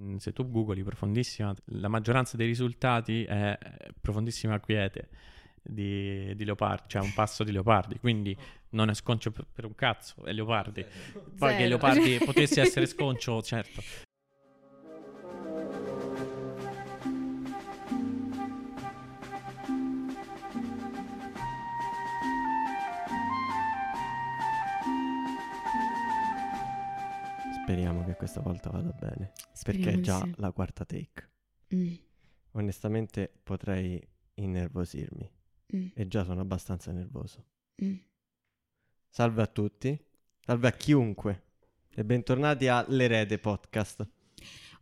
Mm, Se tu googli profondissima, la maggioranza dei risultati è eh, profondissima quiete di, di leopardi, cioè un passo di leopardi, quindi non è sconcio per, per un cazzo, è leopardi. Poi che Zero. leopardi potesse essere sconcio, certo. Speriamo che questa volta vada bene. Speriamo Perché è già sì. la quarta take. Mm, Onestamente potrei innervosirmi. mm, E già sono abbastanza nervoso. mm. Salve a tutti. Salve a chiunque. E bentornati a L'Erede Podcast.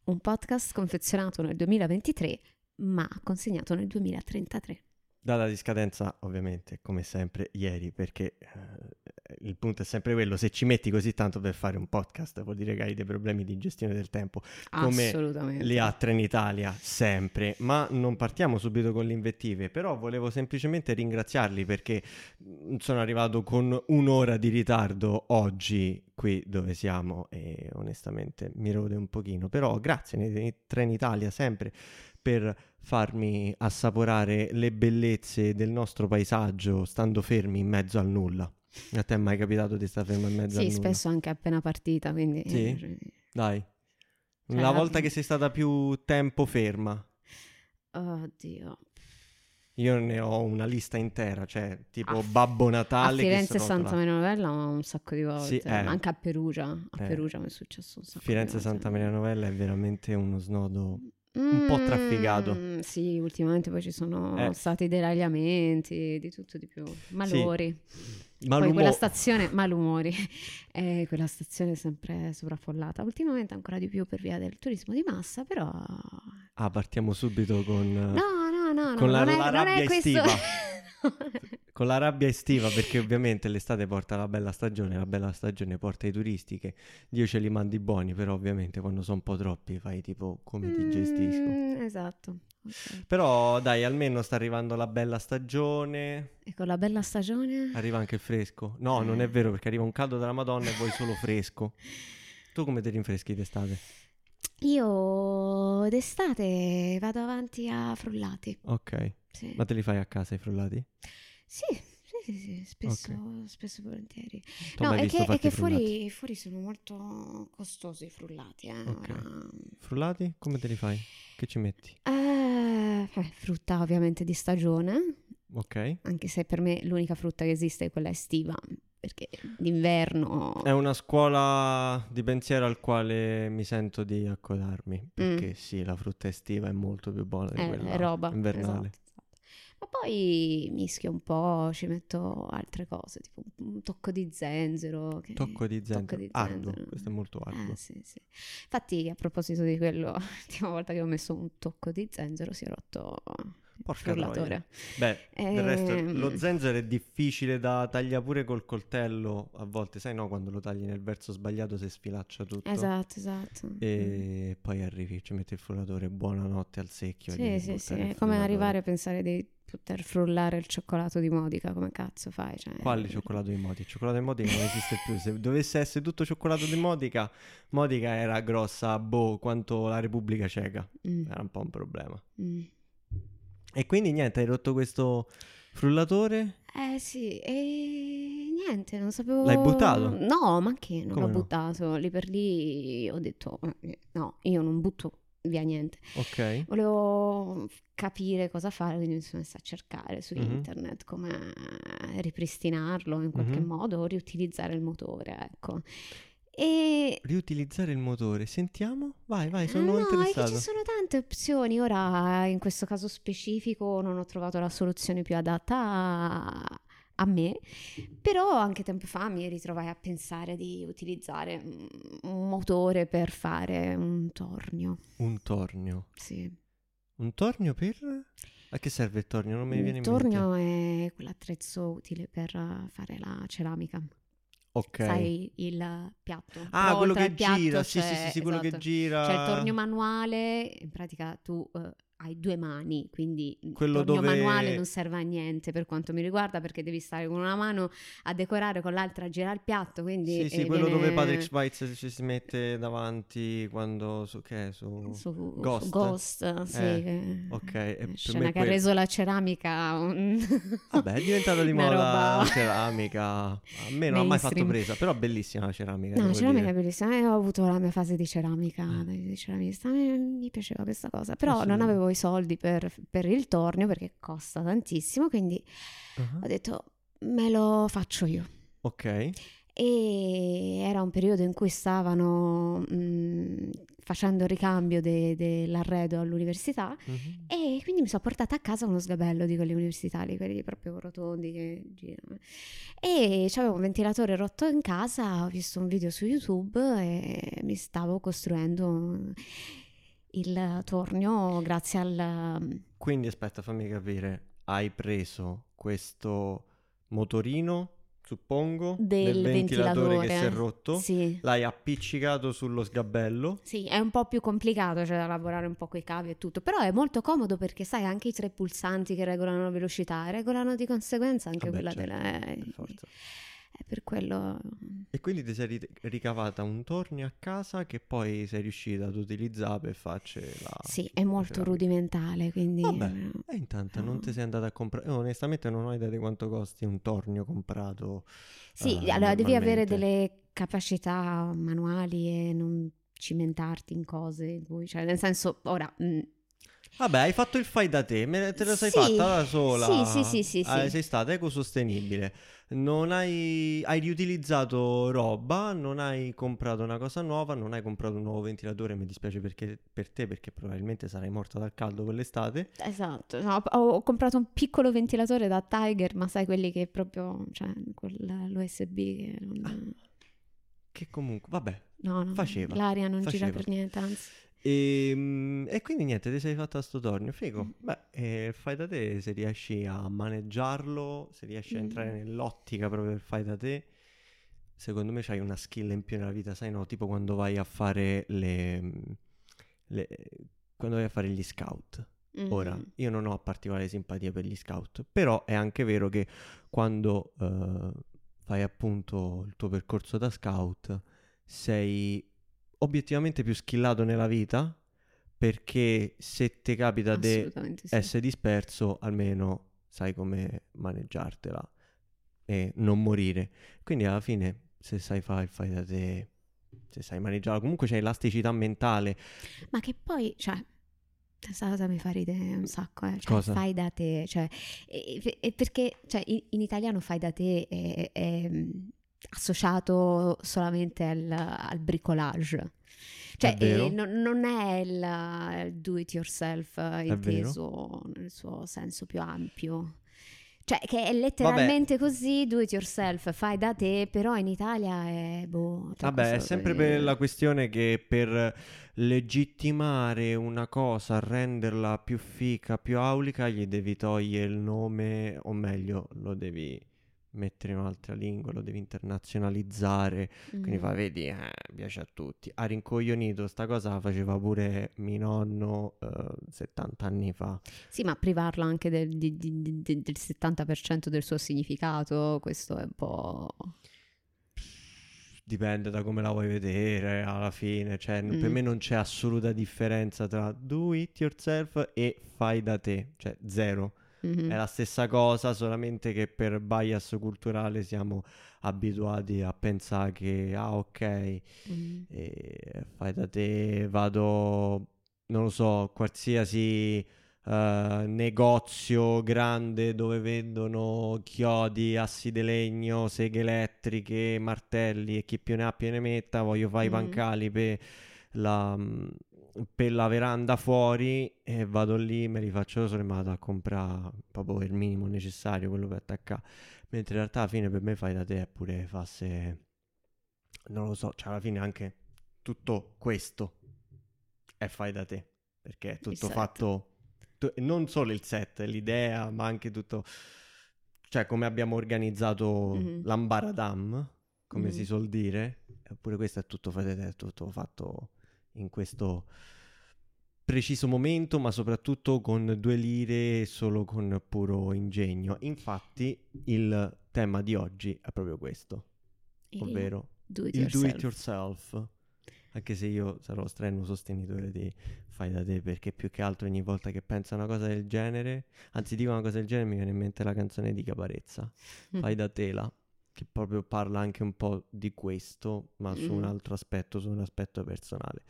Un podcast confezionato nel 2023, ma consegnato nel 2033. Data di scadenza, ovviamente, come sempre, ieri, perché eh, il punto è sempre quello, se ci metti così tanto per fare un podcast, vuol dire che hai dei problemi di gestione del tempo, Come li ha Trenitalia sempre, ma non partiamo subito con le invettive, però volevo semplicemente ringraziarli perché mm, sono arrivato con un'ora di ritardo oggi qui dove siamo e onestamente mi rode un pochino, però grazie Trenitalia sempre per farmi assaporare le bellezze del nostro paesaggio stando fermi in mezzo al nulla. A te è mai capitato di stare fermo in mezzo Sì, spesso anche appena partita, quindi... Sì? Dai. Cioè, La volta che sei stata più tempo ferma. Oddio. Io ne ho una lista intera, cioè tipo A- Babbo A Natale. che Firenze e Santa Maria Novella un sacco di volte, Sì, eh. anche a Perugia. A Eh. Perugia mi è successo un sacco Firenze e di volte. Santa Maria Novella è veramente uno snodo. Un po' trafficato. Mm, Sì, ultimamente poi ci sono Eh. stati deragliamenti, di tutto di più. Malumori. Ma Poi l'umo- quella stazione, malumori, eh, quella stazione è sempre sovraffollata. Ultimamente ancora di più per via del turismo di massa, però... Ah, partiamo subito con, No, no, no, no, Con la- non, è, la non è rabbia questo... con la rabbia estiva, perché ovviamente l'estate porta la bella stagione, la bella stagione porta i turisti che Dio ce li mandi buoni, però ovviamente quando sono un po' troppi fai tipo come ti gestisco. Mm, esatto. ok. Però dai, almeno sta arrivando la bella stagione, E con la bella stagione... arriva anche il fresco. No, non è vero perché arriva un caldo della Madonna e vuoi solo fresco. Tu come ti rinfreschi d'estate? Io d'estate vado avanti a frullati. Ok, Sì, ma te li fai a casa i frullati? sì, sì, sì, sì, spesso, spesso e volentieri. Hai No, è che, è che fuori, fuori sono molto costosi i frullati. Eh. Ok. ora. Frullati? Come te li fai? Che ci metti? Eh, eh, frutta ovviamente di stagione, Ok. anche se per me l'unica frutta che esiste è quella estiva, perché d'inverno... È una scuola di pensiero al quale mi sento di accodarmi, perché sì, la frutta estiva è molto più buona di è, quella è roba invernale. esatto. Ma poi mischio un po', ci metto altre cose, tipo un tocco di zenzero. che- Tocco di zenzero, di arduo, zenzero. questo è molto arduo. Eh, sì, sì. Infatti, a proposito di quello, l'ultima volta che ho messo un tocco di zenzero si è rotto il Porca frullatore. Beh, del resto Ehm. lo zenzero è difficile da tagliare pure col coltello, a volte, sai no, quando lo tagli nel verso sbagliato si sfilaccia tutto. Esatto, esatto. E poi arrivi, ci metti il frullatore, buonanotte al secchio. e Sì, sì, sì. È come arrivare a pensare di poter frullare il cioccolato di Modica, come cazzo fai? Cioè, Quale cioccolato di Modica? Il cioccolato di Modica non esiste più. Se dovesse essere tutto cioccolato di Modica, Modica era grossa, boh, quanto la Repubblica Ceca. Mm, Era un po' un problema. mm. E quindi niente, hai rotto questo frullatore? Eh sì, e niente, non sapevo... L'hai buttato? No, ma che non Come l'ho no? buttato, lì per lì ho detto, eh, no, io non butto via niente. Ok. Volevo capire cosa fare, quindi mi sono messa a cercare su Mhm. internet come ripristinarlo in qualche Mhm. modo o riutilizzare il motore, ecco. E Riutilizzare il motore. Sentiamo? Vai, vai, sono no, è interessato. che ci sono tante opzioni. Ora, in questo caso specifico, non ho trovato la soluzione più adatta a, a me, però anche tempo fa mi ritrovai a pensare di utilizzare un motore per fare un tornio. Un tornio. Sì. Un tornio per... A che serve il tornio? Non mi viene Il in tornio mente. è quell'attrezzo utile per fare la ceramica. Ok. Sai, il piatto. Ah, quello che al piatto gira. Sì, sì, sì, sì, quello che esatto. gira. C'è il tornio manuale, in pratica tu eh, hai due mani, quindi il Quello tornio dove- manuale non serve a niente per quanto mi riguarda perché devi stare con una mano a decorare, con l'altra a girare il piatto, quindi Sì, sì, eh, quello viene- dove Patrick Schweitzer ci si mette davanti quando su che è? Su, su su Ghost. Ghost, sì, Eh, ok, e scena che ha reso la ceramica un- Vabbè, è diventata di moda roba- la ceramica. A me non ha mai fatto presa, però bellissima la ceramica. No, la ceramica è dire. bellissima. Io ho avuto la mia fase di ceramica, Ah. di ceramista, mi piaceva questa cosa. Però non Assolutamente. Avevo i soldi per, per il tornio perché costa tantissimo, quindi Ah, ho detto me lo faccio io. Ok. E era un periodo in cui stavano mm, facendo il ricambio de- dell'arredo all'università Mhm. e quindi mi sono portata a casa uno sgabello di quelli universitari, quelli proprio rotondi che girano. E c'avevo un ventilatore rotto in casa, ho visto un video su YouTube e mi stavo costruendo il tornio grazie al... Quindi aspetta, fammi capire. Hai preso questo motorino, suppongo, Del ventilatore, che si è ventilatore. rotto. Sì. L'hai appiccicato sullo sgabello. Sì, è un po' più complicato, c'è da lavorare un po' coi cavi e tutto, però è molto comodo perché sai anche i tre pulsanti che regolano la velocità, regolano di conseguenza anche Vabbè, quella certo, della... È per quello... E quindi ti sei ri- ricavata un tornio a casa che poi sei riuscita ad utilizzare per farci la... Sì, è molto rudimentale, quindi... Vabbè. E intanto non No. ti sei andata a comprare... eh, onestamente non ho idea di quanto costi un tornio comprato. Sì, eh, allora devi avere delle capacità manuali e non cimentarti in cose, cioè nel senso, ora... mm, Vabbè, hai fatto il fai da te, te la sei Sì, fatta da sola. sì, sì, sì, sì, sì. sei stata ecosostenibile. Non hai, hai riutilizzato roba, non hai comprato una cosa nuova, non hai comprato un nuovo ventilatore. Mi dispiace perché- per te perché probabilmente sarai morta dal caldo quell'estate. Esatto, no, ho, ho comprato un piccolo ventilatore da Tiger, ma sai quelli che proprio, cioè, l'USB che non... Che comunque, vabbè. No, no, Faceva, l'aria non gira faceva. per niente, anzi. E, mm, e quindi niente, ti sei fatta sto tornio, figo. Mm. Beh, eh, fai da te se riesci a maneggiarlo, se riesci a Mm. entrare nell'ottica proprio del fai da te, secondo me c'hai una skill in più nella vita, sai no? Tipo quando vai a fare le... mm, le- quando vai a fare gli scout. Ora, Mhm. io non ho particolare simpatia per gli scout, però è anche vero che quando eh, fai appunto il tuo percorso da scout sei obiettivamente più skillato nella vita perché se ti capita di sì. essere disperso almeno sai come maneggiartela e non morire. Quindi alla fine se sai fare fai da te, se sai maneggiarla, comunque c'è elasticità mentale. Ma che poi, cioè, questa cosa mi fa ridere un sacco, eh. Cioè, Cosa? fai da te, cioè, e- e- perché, cioè, in, in italiano fai da te è, è, associato solamente al, al bricolage. Cioè, È eh, non, non è il, il do it yourself eh, inteso nel suo senso più ampio. Cioè, che è letteralmente così, do it yourself, fai da te, però in Italia è boh. Vabbè, è sempre per la questione che per legittimare una cosa, renderla più fica, più aulica, gli devi togliere il nome, o meglio, lo devi mettere in un'altra lingua, lo devi internazionalizzare. Quindi Mm. fa, vedi, eh, piace a tutti. Ha rincoglionito sta cosa, la faceva pure mio nonno eh, 70 anni fa. Sì, ma privarla anche del, di- di- di- del 70% del suo significato, questo è un po'... Dipende da come la vuoi vedere alla fine, cioè n- per Mm. me non c'è assoluta differenza tra do it yourself e fai da te, cioè zero. Mhm. È la stessa cosa, solamente che per bias culturale siamo abituati a pensare che, ah ok, Mm. e fai da te, vado, non lo so, qualsiasi eh, negozio grande dove vendono chiodi, assi di legno, seghe elettriche, martelli e chi più ne ha più ne metta, voglio fare i Mm. pancali per la, per la veranda fuori e vado lì, me li faccio solo e mi vado a comprare proprio il minimo necessario, quello per attaccare. Mentre in realtà alla fine per me fai da te è pure fasse non lo so, cioè alla fine anche tutto questo è fai da te, perché è tutto set. fatto, tu- non solo il set, l'idea, ma anche tutto, cioè come abbiamo organizzato Mhm. l'ambaradam, come Mhm. si suol dire, eppure questo è tutto fai da te, è tutto fatto in questo preciso momento, ma soprattutto con due lire solo con puro ingegno. Infatti, il tema di oggi è proprio questo, Il ovvero do il do it yourself. Anche se io sarò strenuo sostenitore di fai da te, perché più che altro ogni volta che penso a una cosa del genere, anzi dico una cosa del genere, mi viene in mente la canzone di Caparezza, fai da tela, che proprio parla anche un po' di questo, ma su un altro aspetto, su un aspetto personale.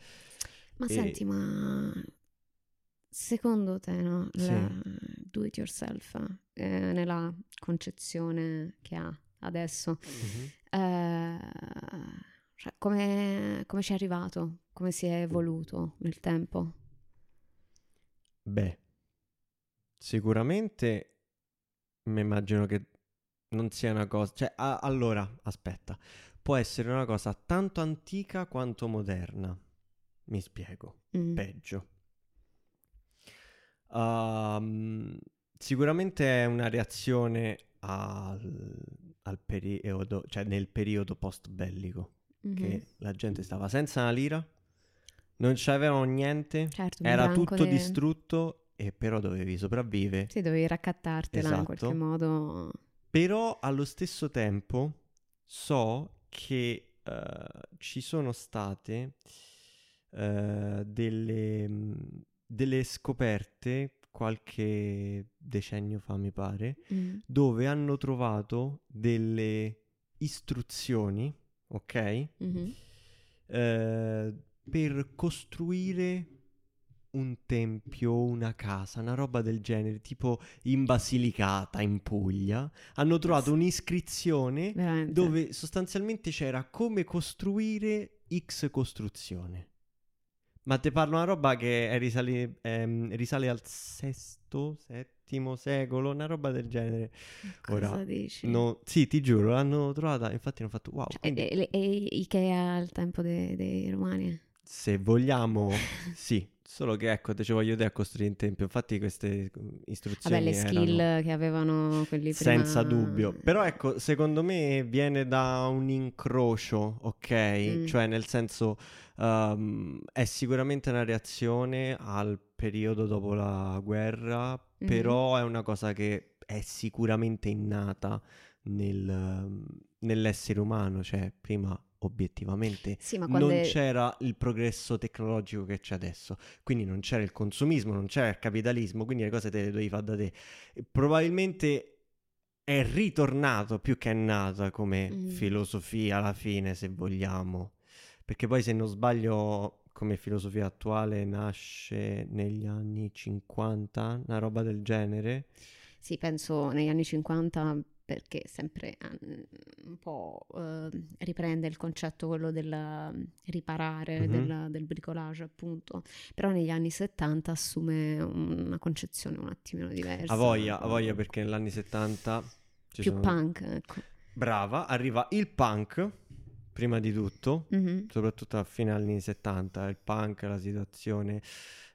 Ma E- senti, ma secondo te, no, Sì. la do it yourself, eh, nella concezione che ha adesso, eh, cioè, come, come ci è arrivato? Come si è evoluto nel tempo? Beh, sicuramente mi immagino che non sia una cosa, cioè, a- allora, aspetta, può essere una cosa tanto antica quanto moderna. Mi spiego, Mm. peggio. Ehm, sicuramente è una reazione al, al periodo, cioè nel periodo post bellico, Mhm. che la gente stava senza una lira, non c'avevano niente, Certo, era tutto de- distrutto e però dovevi sopravvivere. Sì, dovevi raccattartela in qualche Esatto. modo. Però allo stesso tempo so che eh, ci sono state eh, delle, delle scoperte qualche decennio fa, mi pare, Mm. dove hanno trovato delle istruzioni, ok? Mhm. eh, per costruire un tempio, una casa, una roba del genere, tipo in Basilicata, in Puglia, hanno trovato un'iscrizione Veramente. dove sostanzialmente c'era come costruire X costruzione. Ma te parlo una roba che risale, ehm, risale al sesto, settimo secolo, una roba del genere. Cosa ora, dici? No, sì, ti giuro, l'hanno trovata, infatti hanno fatto wow. Cioè, quindi- e, e- e Ikea al tempo de- dei romani? Se vogliamo, sì, solo che ecco, te ci voglio te a costruire un tempio. Infatti queste mm, istruzioni Vabbè, le skill che avevano quelli prima. senza dubbio. Però ecco, secondo me viene da un incrocio, ok? Mm. Cioè, nel senso, ehm, è sicuramente una reazione al periodo dopo la guerra, Mhm. però è una cosa che è sicuramente innata nel, nell'essere umano. Cioè, prima obiettivamente Sì, non è- c'era il progresso tecnologico che c'è adesso, quindi non c'era il consumismo, non c'era il capitalismo, quindi le cose te le dovevi fare da te. Probabilmente è ritornato più che è nata come Mm. filosofia alla fine, se vogliamo. Perché poi, se non sbaglio, come filosofia attuale nasce negli anni 50, una roba del genere. Sì, penso negli anni 50 perché sempre eh, un po' eh, riprende il concetto quello del riparare, Mhm. del, del bricolage appunto, però negli anni 70 assume una concezione un attimino diversa. A voglia, a voglia perché negli anni 70 ci Più sono- punk, ecco. Brava, arriva il punk, prima di tutto, Mhm. soprattutto a fine anni 70, il punk, la situazione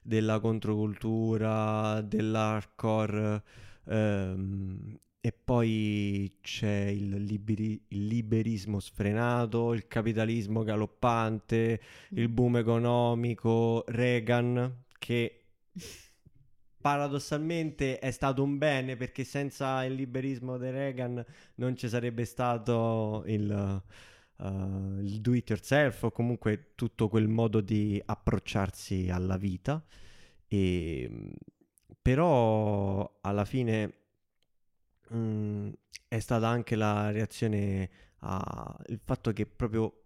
della controcultura, dell'hardcore, ehm, e poi c'è il, liberi- il liberismo sfrenato, il capitalismo galoppante, il boom economico, Reagan, che paradossalmente è stato un bene perché senza il liberismo di Reagan non ci sarebbe stato il, uh, il do it yourself o comunque tutto quel modo di approcciarsi alla vita. E, però alla fine mm, è stata anche la reazione al fatto che proprio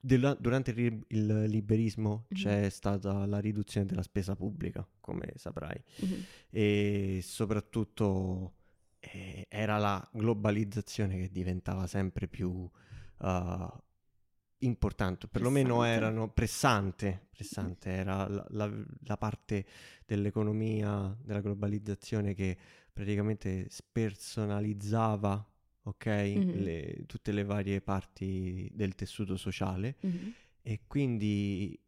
della- durante il, il liberismo Mhm. c'è stata la riduzione della spesa pubblica, come saprai Mhm. e soprattutto eh, era la globalizzazione che diventava sempre più uh, importante, perlomeno Pressante. erano pressante, pressante era la, la- la parte dell'economia, della globalizzazione che praticamente spersonalizzava, ok, Mhm. le- tutte le varie parti del tessuto sociale Mhm. e quindi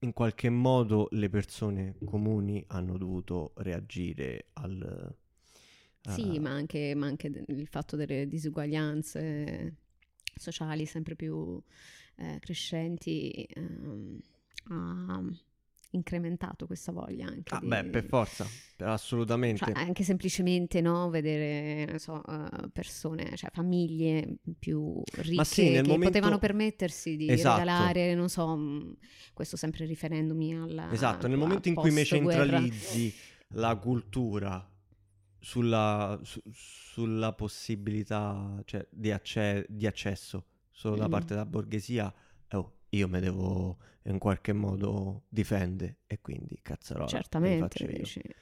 in qualche modo le persone comuni hanno dovuto reagire al... Sì, a- ma anche, ma anche il fatto delle disuguaglianze sociali sempre più eh, crescenti ehm, ha incrementato questa voglia anche Ah, di- beh, per forza, assolutamente. cioè, anche semplicemente no, vedere non so, eh, persone, cioè famiglie più ricche sì, che momento- potevano permettersi di Esatto. regalare, non so, mh, questo sempre riferendomi alla Esatto, nel momento in cui post-guerra. centralizzi la cultura sulla, su- sulla possibilità cioè, di, acce- di accesso solo da Mm. parte della borghesia, oh, io mi devo in qualche modo difendere e quindi cazzarola. me li Certamente, faccio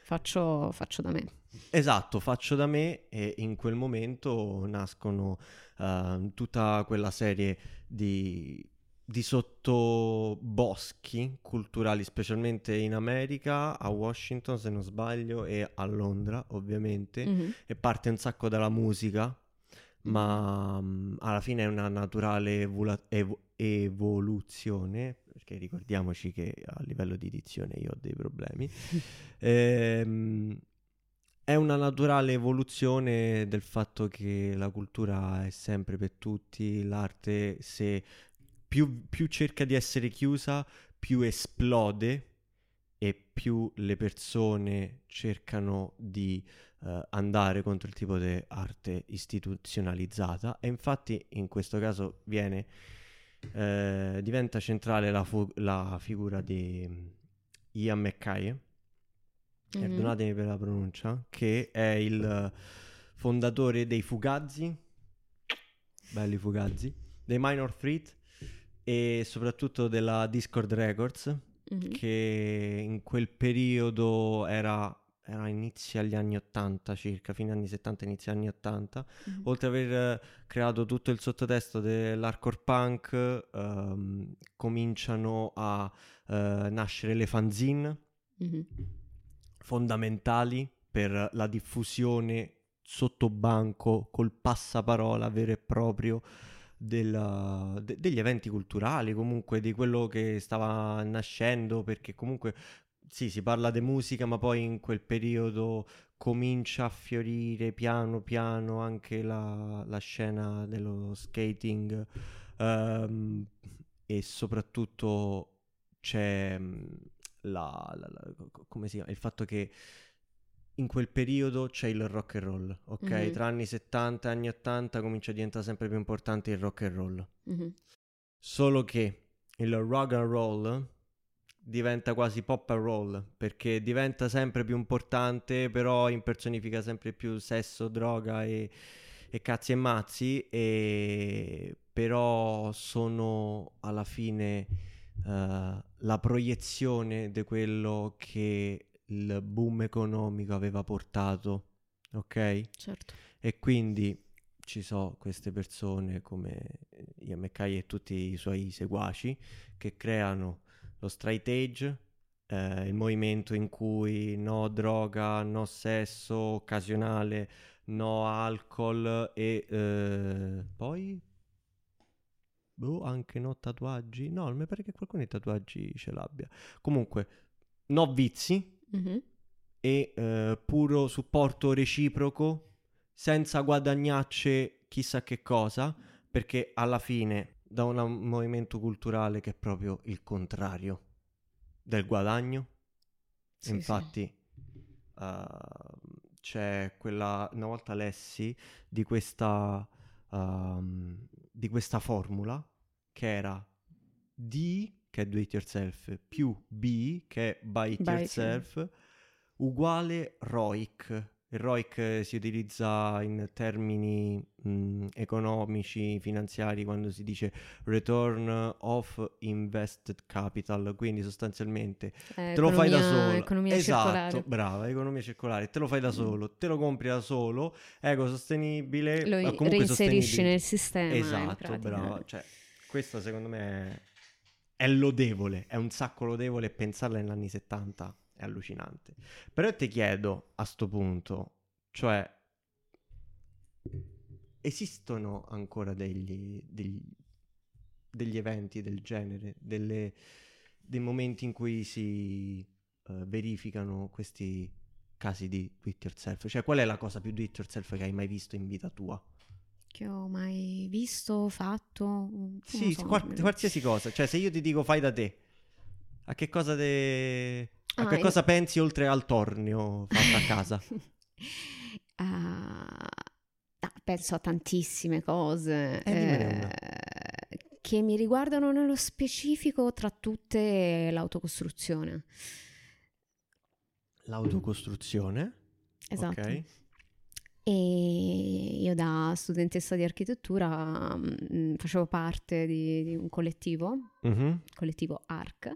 faccio, faccio da me. Esatto, faccio da me e in quel momento nascono eh, tutta quella serie di, di sottoboschi culturali, specialmente in America, a Washington se non sbaglio e a Londra ovviamente, Mhm. e parte un sacco dalla musica, ma mm, alla fine è una naturale evula- evo- evoluzione, perché ricordiamoci che a livello di dizione io ho dei problemi. Ehm, è una naturale evoluzione del fatto che la cultura è sempre per tutti, l'arte se più, più cerca di essere chiusa, più esplode e più le persone cercano di eh, andare contro il tipo di arte istituzionalizzata. E infatti in questo caso viene, eh, diventa centrale la, fu- la figura di mm, Ian McKay, Mhm. perdonatemi per la pronuncia, che è il eh, fondatore dei Fugazi, belli Fugazi, dei Minor Threat e soprattutto della Discord Records, Mhm. che in quel periodo era, era inizio agli anni 80 circa, fine anni 70, inizio anni 80, Mhm. oltre ad aver eh, creato tutto il sottotesto dell'hardcore punk, ehm, cominciano a eh, nascere le fanzine Mhm. fondamentali per la diffusione sotto banco col passaparola vero e proprio della- de- degli eventi culturali, comunque di quello che stava nascendo, perché comunque sì, si parla di musica, ma poi in quel periodo comincia a fiorire piano piano anche la, la scena dello skating ehm, e soprattutto c'è mm, la, la- il fatto che in quel periodo c'è il rock and roll, ok? Mhm. Tra anni 70 e anni 80 comincia a diventare sempre più importante il rock and roll. Mhm. Solo che il rock and roll diventa quasi pop and roll perché diventa sempre più importante, però impersonifica sempre più sesso, droga e, e cazzi e mazzi, e però sono alla fine eh, la proiezione di quello che il boom economico aveva portato, ok? Certo. E quindi ci sono queste persone come Ian McKay e tutti i suoi seguaci che creano lo straight age, eh, il movimento in cui no droga, no sesso occasionale, no alcol e eh, poi boh, anche no tatuaggi. No, mi pare che qualcuno i tatuaggi ce l'abbia. Comunque, no vizi, Mhm. e eh, puro supporto reciproco senza guadagnacce chissà che cosa perché alla fine da un movimento culturale che è proprio il contrario del guadagno Sì, sì. infatti eh, c'è quella una volta lessi di questa ehm, di questa formula che era D che è do it yourself più B che è buy it it yourself uguale ROIC il ROIC eh, si utilizza in termini mh, economici, finanziari, quando si dice return of invested capital, quindi sostanzialmente Eh, te lo fai da solo. Economia esatto, circolare. brava, economia circolare, te lo fai da Mm. solo, te lo compri da solo, ecosostenibile, Lo comunque reinserisci sostenibile. nel sistema. Esatto, brava. Cioè, questo secondo me è, è lodevole, è un sacco lodevole pensarla negli anni 70 è allucinante. Però ti chiedo a sto punto, cioè, esistono ancora degli, degli, degli eventi del genere, delle- dei momenti in cui si eh, verificano questi casi di do it yourself? Cioè, qual è la cosa più do it yourself che hai mai visto in vita tua? Che ho mai visto, fatto. Sì, so, qual- qualsiasi cosa. Cioè, se io ti dico fai da te, A che cosa, de... a Ah, che io- cosa pensi oltre al tornio fatto a casa? Ah, penso a tantissime cose Eh, eh, che mi riguardano nello specifico, tra tutte l'autocostruzione. L'autocostruzione. Esatto. Ok. E io da studentessa di architettura mm, facevo parte di, di un collettivo, Mhm. collettivo ARC,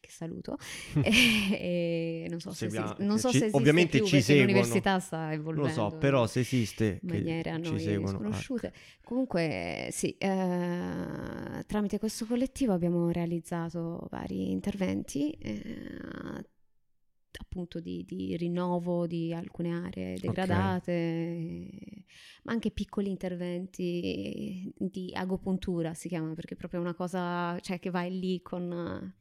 che saluto, e, e non so se, Seguiamo- esiste, non so ci- se esiste ovviamente più ci seguono. l'università sta Non evolvendo. lo so, però se esiste, in maniere a noi seguono. sconosciute. Comunque, sì, eh, tramite questo collettivo abbiamo realizzato vari interventi, eh, appunto di, di rinnovo di alcune aree degradate, eh, ma anche piccoli interventi di agopuntura si chiama, perché è proprio una cosa, cioè che vai lì con...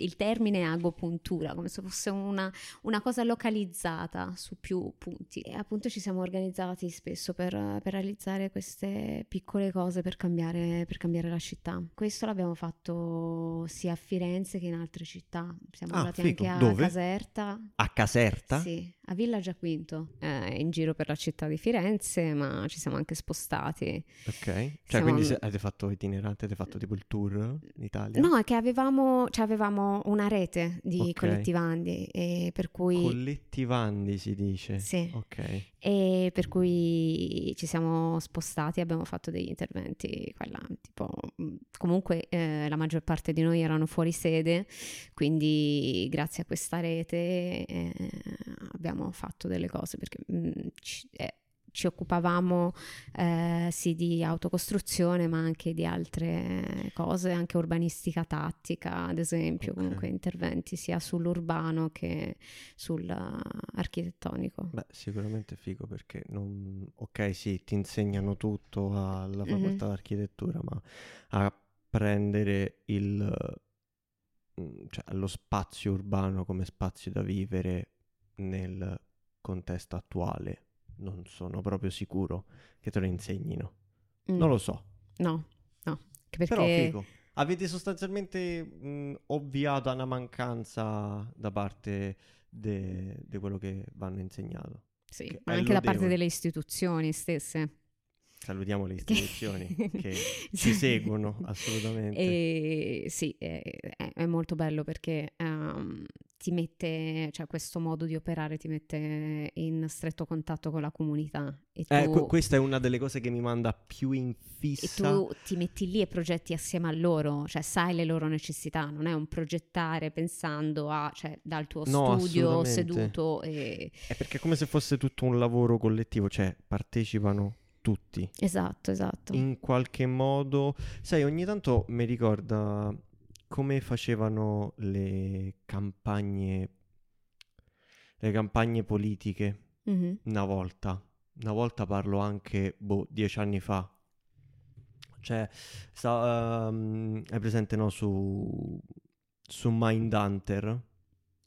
Il termine agopuntura, come se fosse una, una cosa localizzata su più punti. E appunto ci siamo organizzati spesso per, per realizzare queste piccole cose per cambiare, per cambiare la città. Questo l'abbiamo fatto sia a Firenze che in altre città. Siamo Ah, andati figo. anche a Dove? Caserta. A Caserta? Sì, a Villa Giaquinto, eh, in giro per la città di Firenze, ma ci siamo anche spostati. Ok. Cioè, Siamo- quindi avete fatto itinerante, avete fatto tipo il tour in Italia? No, è che avevamo, cioè avevamo una rete di Ok. collettivandi e per cui... Collettivandi si dice. Sì. Ok. E per cui ci siamo spostati abbiamo fatto degli interventi qua là, tipo, mh, comunque eh, la maggior parte di noi erano fuori sede, quindi grazie a questa rete eh, abbiamo fatto delle cose perché mh, ci, eh, ci occupavamo eh, sì di autocostruzione ma anche di altre cose, anche urbanistica tattica ad esempio, Ok. comunque interventi sia sull'urbano che sull'architettonico. Beh, sicuramente figo perché non... Ok, sì, ti insegnano tutto alla facoltà Mhm. d'architettura, ma a prendere il... mm, cioè lo spazio urbano come spazio da vivere nel contesto attuale non sono proprio sicuro che te lo insegnino. Mm. Non lo so. No, no, perché Però figo. Avete sostanzialmente mh, ovviato a una mancanza da parte di quello che vanno insegnato. sì, ma anche da parte delle istituzioni stesse. Salutiamo le istituzioni che ci seguono assolutamente. E sì, è, è- molto bello perché ehm, ti mette, cioè questo modo di operare ti mette in stretto contatto con la comunità e tu, Eh, que- questa è una delle cose che mi manda più in e fissa. tu ti metti lì e progetti assieme a loro, cioè sai le loro necessità, non è un progettare pensando a, cioè dal tuo No, studio seduto e... È perché è come se fosse tutto un lavoro collettivo, cioè partecipano tutti. Esatto, esatto. in qualche modo, sai, ogni tanto mi ricorda come facevano le campagne, le campagne politiche Mhm. una volta. Una volta parlo anche, boh, dieci anni fa. Cioè, sta, ehm, hai presente, no, su, su Mindhunter,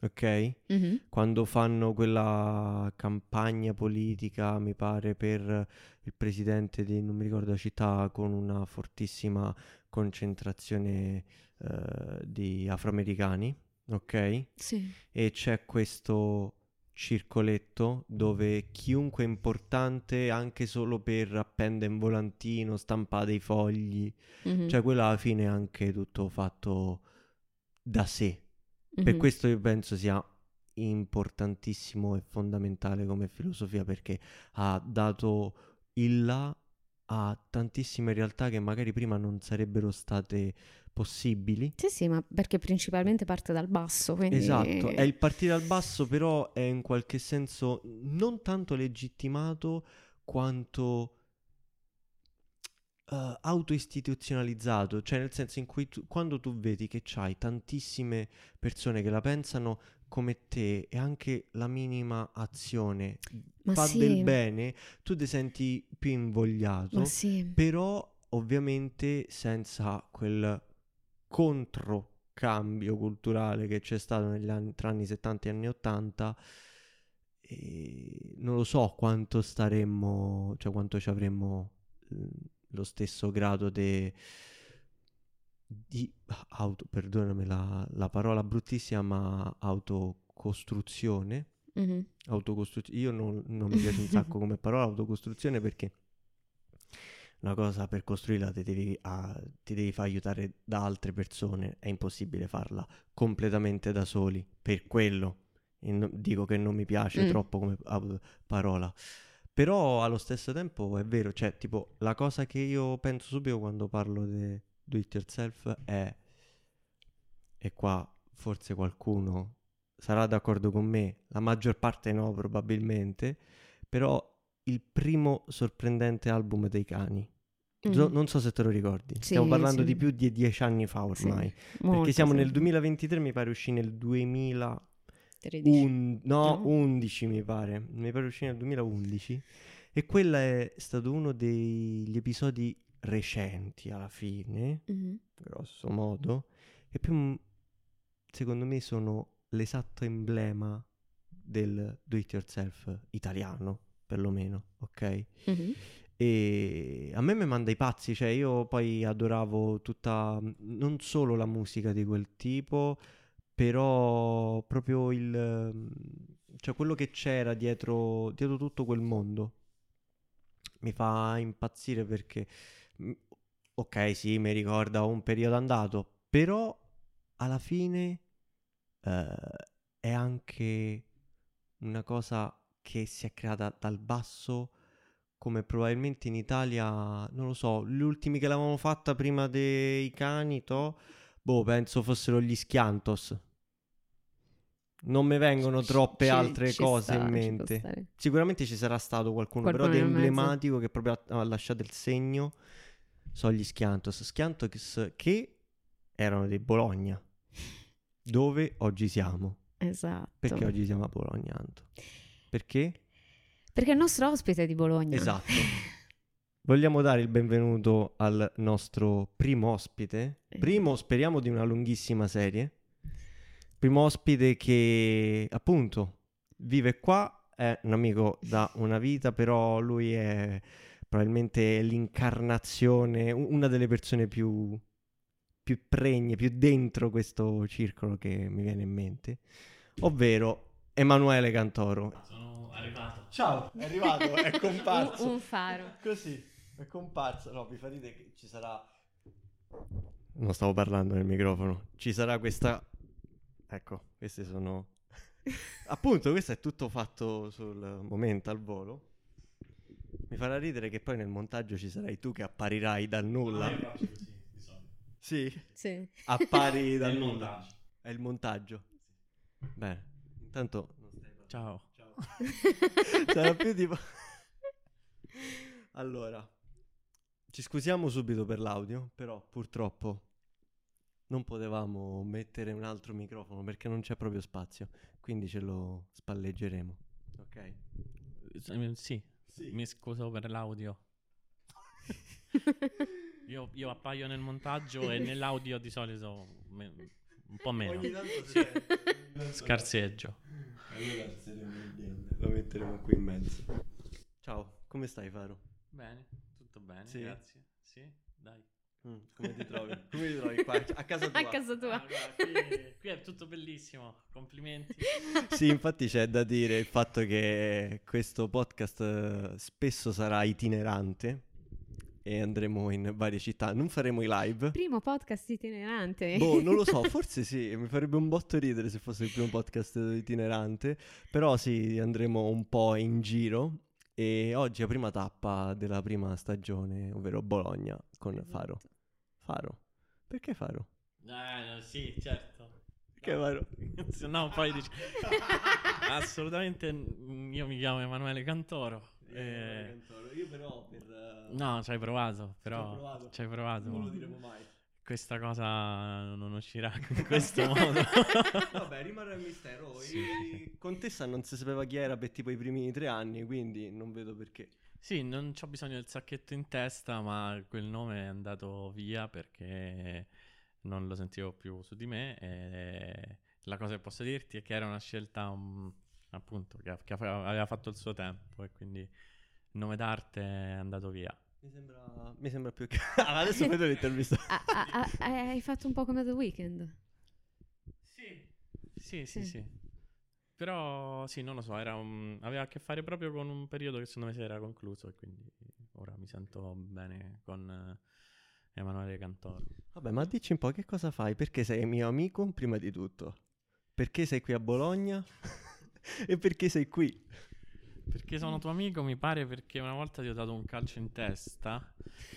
ok? Mhm. quando fanno quella campagna politica, mi pare, per il presidente di, non mi ricordo la città, con una fortissima concentrazione eh, di afroamericani, ok? Sì. E c'è questo circoletto dove chiunque è importante, anche solo per appendere un volantino, stampare dei fogli, Mhm. cioè quello alla fine è anche tutto fatto da sé. Per Mhm. questo io penso sia importantissimo e fondamentale come filosofia perché ha dato il là a tantissime realtà che magari prima non sarebbero state possibili. Sì, sì, ma perché principalmente parte dal basso, quindi... Esatto, è il partire dal basso però è in qualche senso non tanto legittimato quanto eh, autoistituzionalizzato, cioè nel senso in cui tu- quando tu vedi che c'hai tantissime persone che la pensano come te e anche la minima azione. Ma fa sì, del bene, tu ti senti più invogliato, sì, però ovviamente senza quel controcambio culturale che c'è stato negli anni, tra anni 70 e anni 80 e non lo so quanto staremmo, cioè quanto ci avremmo eh, lo stesso grado di di auto, perdonami la, la parola bruttissima, ma autocostruzione. Mhm. Autocostruzione. Io non, non mi piace un sacco come parola autocostruzione perché una cosa per costruirla ti devi, ah, ti devi far aiutare da altre persone, è impossibile farla completamente da soli, per quello no- dico che non mi piace Mm. troppo come ah, parola. Però allo stesso tempo è vero, cioè tipo la cosa che io penso subito quando parlo di do it yourself è, e qua forse qualcuno sarà d'accordo con me, la maggior parte no probabilmente, però il primo sorprendente album dei cani. So- Mhm. non so se te lo ricordi, Sì, stiamo parlando sì. di più di dieci anni fa ormai, perché Molto, siamo sì. nel 2023, mi pare uscì nel 2000... 13. Un- no, No? 11 mi pare. Mi pare uscito nel 2011. E quello è stato uno degli episodi recenti alla fine, Mhm. grosso modo. E più m- secondo me sono l'esatto emblema del do it yourself italiano, perlomeno, ok? Mhm. E a me mi manda i pazzi, cioè io poi adoravo tutta, non solo la musica di quel tipo, però proprio il, ehm, cioè quello che c'era dietro, dietro tutto quel mondo. Mi fa impazzire perché, ok, sì, mi ricorda un periodo andato, però alla fine eh, è anche una cosa che si è creata dal basso come probabilmente in Italia, non lo so, gli ultimi che l'avevano fatta prima dei cani, to, boh, penso fossero gli Schiantos. Non mi vengono troppe Ci- altre ci cose sta, in mente. Sicuramente ci sarà stato qualcuno, però Qualcuno di nel mezzo. emblematico che proprio ha, ha lasciato il segno. So gli Schiantos. Schiantos che erano di Bologna, dove oggi siamo. Esatto. Perché oggi siamo a Bologna, Anto? Perché? Perché il nostro ospite è di Bologna. Esatto. Vogliamo dare il benvenuto al nostro primo ospite. Eh. Primo, speriamo, di una lunghissima serie. Primo ospite che, appunto, vive qua, è un amico da una vita, però lui è probabilmente l'incarnazione, una delle persone più, più pregne, più dentro questo circolo che mi viene in mente, ovvero Emanuele Cantoro. Sono arrivato. Ciao, è arrivato, è comparso. Un, un faro. Così, è comparso. No, vi fa ridere che ci sarà... Non stavo parlando nel microfono. Ci sarà questa... Ecco, queste sono... Appunto, questo è tutto fatto sul momento, al volo. Mi farà ridere che poi nel montaggio ci sarai tu che apparirai dal nulla. io faccio così, di solito. Sì, Sì. appari dal nulla. montaggio. È il montaggio. Bene, intanto... Ciao. Ciao. Sarà più tipo... Allora, ci scusiamo subito per l'audio, però purtroppo non potevamo mettere un altro microfono perché non c'è proprio spazio, quindi ce lo spalleggeremo. Ok? Eh, Sì, mi scuso per l'audio. Io, io appaio nel montaggio e nell'audio di solito me- un po' meno. tanto Scarseggio. Allora lo metteremo qui in mezzo. Ciao, come stai Faro? Bene, tutto bene, Sì? grazie. Sì, dai. Mm, come ti trovi? come ti trovi qua? A casa tua? A casa tua. Ah, guarda, qui, qui è tutto bellissimo, complimenti. Sì, infatti c'è da dire il fatto che questo podcast eh, spesso sarà itinerante e andremo in varie città. Non faremo i live. Primo podcast itinerante. Boh, non lo so, forse sì, mi farebbe un botto ridere se fosse il primo podcast itinerante, però sì, andremo un po' in giro e oggi è la prima tappa della prima stagione, ovvero Bologna con Faro. Faro. Perché Faro? Eh, no, sì, certo. Perché Faro? Se no poi dici... Assolutamente, mm, io mi chiamo Emanuele Cantoro. eh, Io però per... No, ci hai provato, però ci hai provato. Non lo diremo mai. Questa cosa non uscirà in questo modo. Vabbè, rimarrà il mistero. Sì, I- sì. Contessa non si sapeva chi era per tipo i primi tre anni, quindi non vedo perché. Sì, non c'ho bisogno del sacchetto in testa, ma quel nome è andato via perché non lo sentivo più su di me. E la cosa che posso dirti è che era una scelta, mm, appunto, che, che aveva fatto il suo tempo e quindi il nome d'arte è andato via. Mi sembra, mi sembra più che... Ah, adesso vedo l'intervista. Ah, ah, ah, hai fatto un po' come The Weeknd. Sì. Sì, sì, sì. Però sì, non lo so, era un- aveva a che fare proprio con un periodo che secondo me si era concluso e quindi ora mi sento bene con eh, Emanuele Cantoro. Vabbè, ma dici un po' che cosa fai? Perché sei mio amico, prima di tutto? Perché sei qui a Bologna? e perché sei qui? Perché sono tuo amico, mi pare, perché una volta ti ho dato un calcio in testa.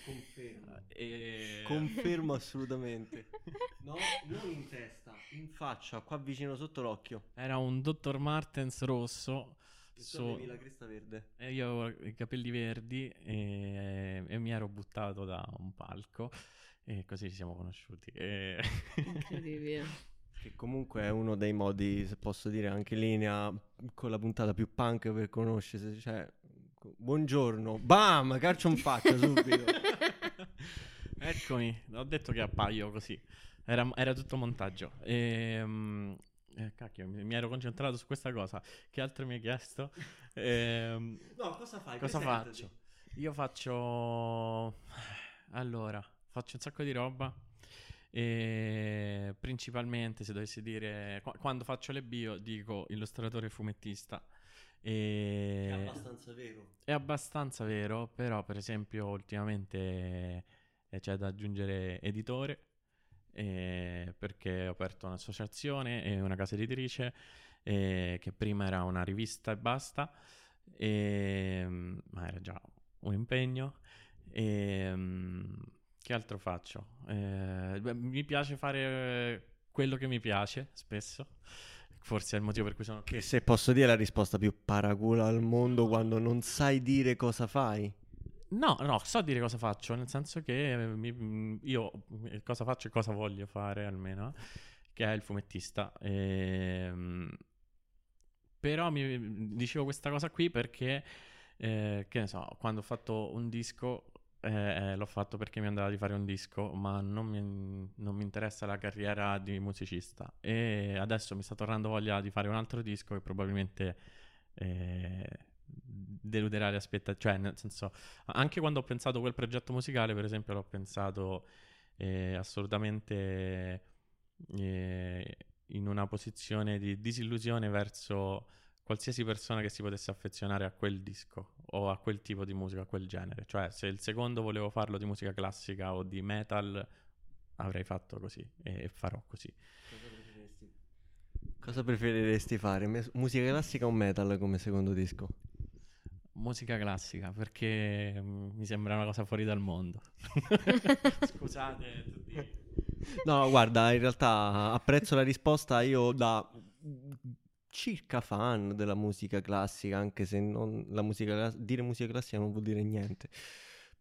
Confermo. E... Confermo assolutamente. No, non in testa, in faccia, qua vicino sotto l'occhio. Era un Dr. Martens rosso. Tu su- avevi la cresta verde. E io avevo i capelli verdi e, e mi ero buttato da un palco e così ci siamo conosciuti. E... Incredibile. Che comunque è uno dei modi, se posso dire, anche in linea con la puntata più punk per conoscersi. Cioè, buongiorno, bam, calcio in faccia subito. Eccomi, ho detto che appaio così. Era, era tutto montaggio. E, mm, eh, cacchio, mi, mi ero concentrato su questa cosa. Che altro mi hai chiesto? Ehm, No, cosa fai? cosa Presentati. faccio? Io faccio... Allora, faccio un sacco di roba. E principalmente, se dovessi dire... qua- quando faccio le bio, dico illustratore fumettista. E... È abbastanza vero. È abbastanza vero, però per esempio ultimamente eh, c'è da aggiungere editore, eh, perché ho aperto un'associazione e una casa editrice, eh, che prima era una rivista e basta, e, mm, ma era già un impegno. E, mm, che altro faccio? Eh, beh, mi piace fare quello che mi piace spesso, forse è il motivo per cui sono Che se posso dire è la risposta più paracula al mondo quando non sai dire cosa fai. No, no, so dire cosa faccio, nel senso che eh, mi- mm, io eh, cosa faccio e cosa voglio fare almeno, che è il fumettista. Ehm, però mi dicevo questa cosa qui perché, eh, che ne so, quando ho fatto un disco, eh, eh, l'ho fatto perché mi andava di fare un disco, ma non mi, non mi interessa la carriera di musicista. E adesso mi sta tornando voglia di fare un altro disco che probabilmente eh, deluderà le aspettative. Cioè, nel senso, anche quando ho pensato quel progetto musicale, per esempio, l'ho pensato eh, assolutamente eh, in una posizione di disillusione verso qualsiasi persona che si potesse affezionare a quel disco o a quel tipo di musica, a quel genere. Cioè, se il secondo volevo farlo di musica classica o di metal, avrei fatto così e farò così. Cosa preferiresti fare? Me- musica classica o metal come secondo disco? Musica classica, perché mm, mi sembra una cosa fuori dal mondo. Scusate tutti. No, guarda, in realtà apprezzo la risposta. Io da circa fan della musica classica, anche se non, la musica, dire musica classica non vuol dire niente.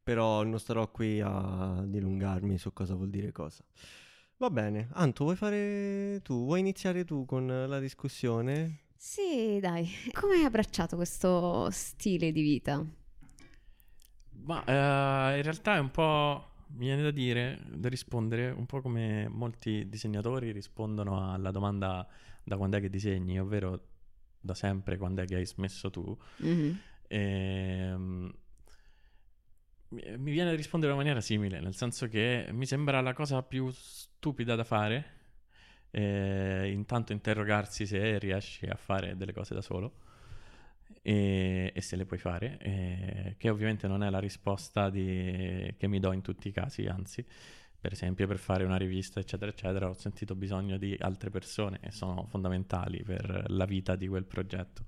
Però non starò qui a dilungarmi su cosa vuol dire cosa. Va bene, Anto, vuoi fare tu? Vuoi iniziare tu con la discussione? Sì, dai. Come hai abbracciato questo stile di vita? Ma eh, in realtà è un po', mi viene da dire, da rispondere, un po' come molti disegnatori rispondono alla domanda da quando è che disegni, ovvero da sempre quando è che hai smesso tu. Mhm. Ehm, mi mi viene da rispondere in maniera simile, nel senso che mi sembra la cosa più stupida da fare. eh, intanto interrogarsi se riesci a fare delle cose da solo e, e se le puoi fare, eh, che ovviamente non è la risposta di- che mi do in tutti i casi, anzi, per esempio per fare una rivista, eccetera, eccetera, ho sentito bisogno di altre persone che sono fondamentali per la vita di quel progetto.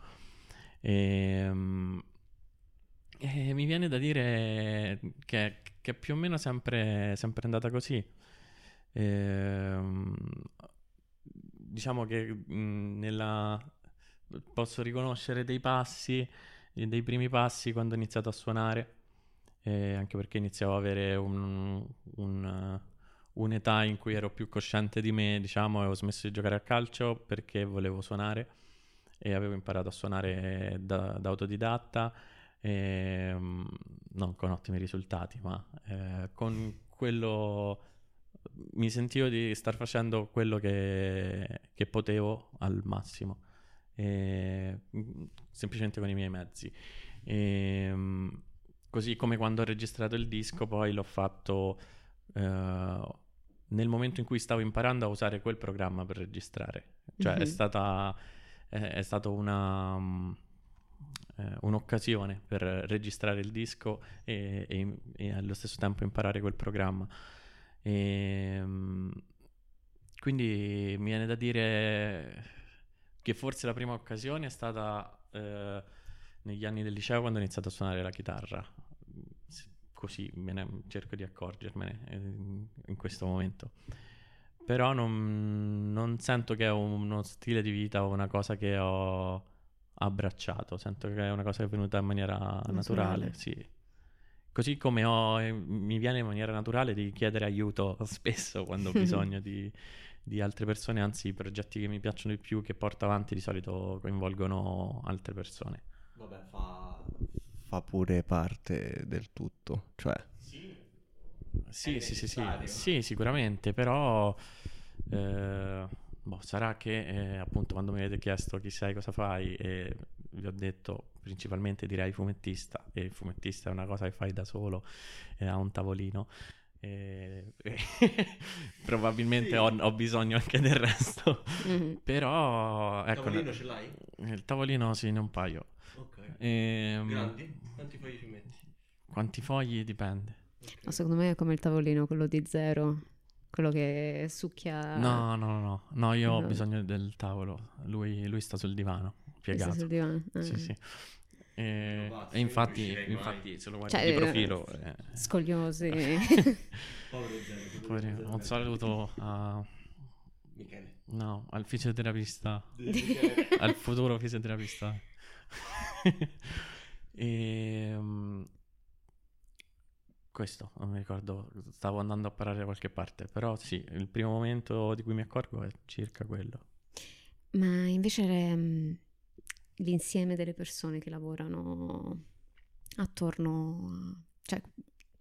Ehm, E, mi viene da dire che, che più o meno sempre, sempre andata così. Ehm, diciamo che nella... posso riconoscere dei passi, dei primi passi quando ho iniziato a suonare, eh, anche perché iniziavo ad avere un- un, un'età in cui ero più cosciente di me, diciamo, e ho smesso di giocare a calcio perché volevo suonare e avevo imparato a suonare da, da autodidatta, ehm, non con ottimi risultati, ma eh, con quello mi sentivo di star facendo quello che, che potevo al massimo, e, mm, semplicemente con i miei mezzi. E, mm, così come quando ho registrato il disco, poi l'ho fatto eh, nel momento in cui stavo imparando a usare quel programma per registrare. Cioè Mhm. è stata è, è stato una, mm, eh, un'occasione per registrare il disco e, e- e allo stesso tempo imparare quel programma. E, mm, quindi mi viene da dire che forse la prima occasione è stata eh, negli anni del liceo quando ho iniziato a suonare la chitarra. Così me ne- cerco di accorgermene eh, in in questo momento. Però non, non sento che è uno stile di vita o una cosa che ho abbracciato, sento che è una cosa che è venuta in maniera naturale, Naturale. sì. Così come ho, eh, mi viene in maniera naturale di chiedere aiuto spesso quando ho bisogno di, di altre persone, anzi i progetti che mi piacciono di più, che porto avanti di solito coinvolgono altre persone. Vabbè, fa... fa pure parte del tutto, cioè... Sì, sì, sì, sì, sì, sicuramente, però eh, boh, sarà che eh, appunto quando mi avete chiesto chi sei, cosa fai, e vi ho detto principalmente direi fumettista, e il fumettista è una cosa che fai da solo, e ha un tavolino. e- probabilmente Sì. ho, ho bisogno anche del resto, Mhm. però ecco, ce l'hai? il tavolino sì, ne ho un paio. Ok. Ehm, Quanti fogli ci metti? quanti fogli dipende. Ma secondo me è come il tavolino, quello di zero, quello che succhia... No, no, no, no, no, io ho No. bisogno del tavolo. Lui, lui sta sul divano, piegato. sul divano. eh. Sì, sì. E, e infatti, infatti, se lo guardi Cioè, di eh, profilo, eh, Scogliosi. Povero zero. poverino, un saluto a, Michele. no, al fisioterapista, al futuro fisioterapista. e, mm, questo, non mi ricordo, stavo andando a parare da qualche parte, però sì, il primo momento di cui mi accorgo è circa quello. Ma invece ehm, l'insieme delle persone che lavorano attorno a... Cioè,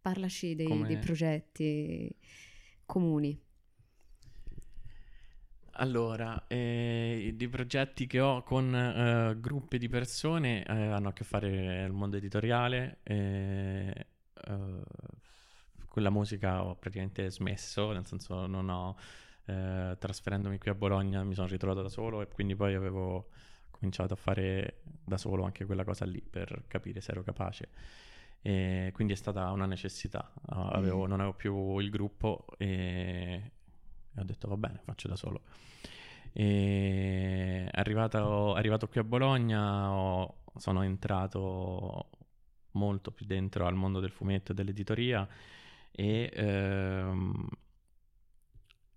parlaci dei, Come- dei progetti comuni. Allora, eh, di progetti che ho con eh, gruppi di persone eh, hanno a che fare il mondo editoriale. eh, eh, con la musica ho praticamente smesso, nel senso non ho, eh, trasferendomi qui a Bologna mi sono ritrovato da solo e quindi poi avevo cominciato a fare da solo anche quella cosa lì per capire se ero capace. E quindi è stata una necessità. Avevo- Mm. non avevo più il gruppo e e ho detto va bene, faccio da solo. E arrivato, arrivato qui a Bologna ho- sono entrato molto più dentro al mondo del fumetto e dell'editoria e, ehm,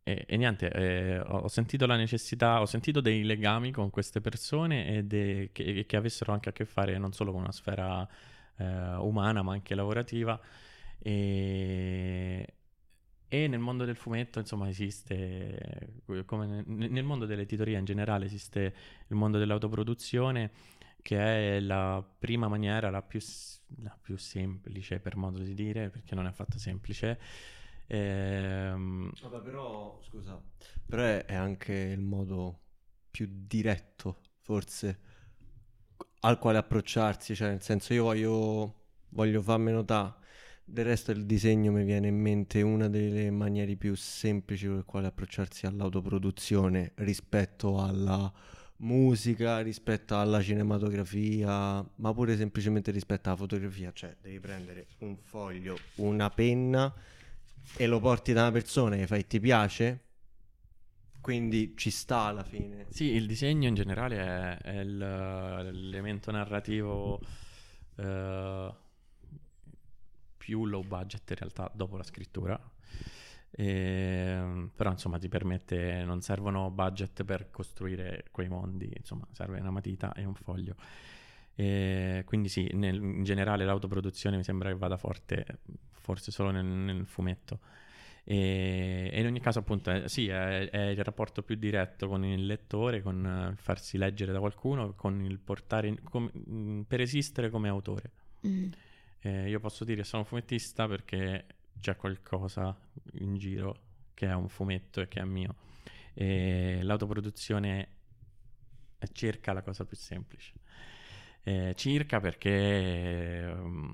e- e niente, eh, ho sentito la necessità, ho sentito dei legami con queste persone e de- che, che avessero anche a che fare non solo con una sfera eh, umana ma anche lavorativa e, e nel mondo del fumetto, insomma, esiste, come nel mondo dell'editoria in generale, esiste il mondo dell'autoproduzione, che è la prima maniera, la più, la più semplice per modo di dire, perché non è affatto semplice. Ehm, Vabbè, però, scusa, però è anche il modo più diretto, forse, al quale approcciarsi, cioè nel senso io voglio, voglio farmi notare, del resto del disegno mi viene in mente una delle maniere più semplici con le quali approcciarsi all'autoproduzione rispetto alla musica, rispetto alla cinematografia, ma pure semplicemente rispetto alla fotografia, cioè devi prendere un foglio, una penna e lo porti da una persona che fai ti piace, quindi ci sta alla fine. Sì, il disegno in generale è, è il- l'elemento narrativo eh, più low budget in realtà dopo la scrittura. Ehm, però insomma ti permette, non servono budget per costruire quei mondi, insomma serve una matita e un foglio. E quindi sì, nel- in generale l'autoproduzione mi sembra che vada forte, forse solo nel, nel fumetto. E, e in ogni caso, appunto, è- sì, è, è il rapporto più diretto con il lettore, con eh, il farsi leggere da qualcuno, con il portare in- com- mh, per esistere come autore. Mm. Eh, io posso dire che sono fumettista perché c'è qualcosa in giro che è un fumetto e che è mio. E l'autoproduzione è circa la cosa più semplice. Eh, circa perché ehm,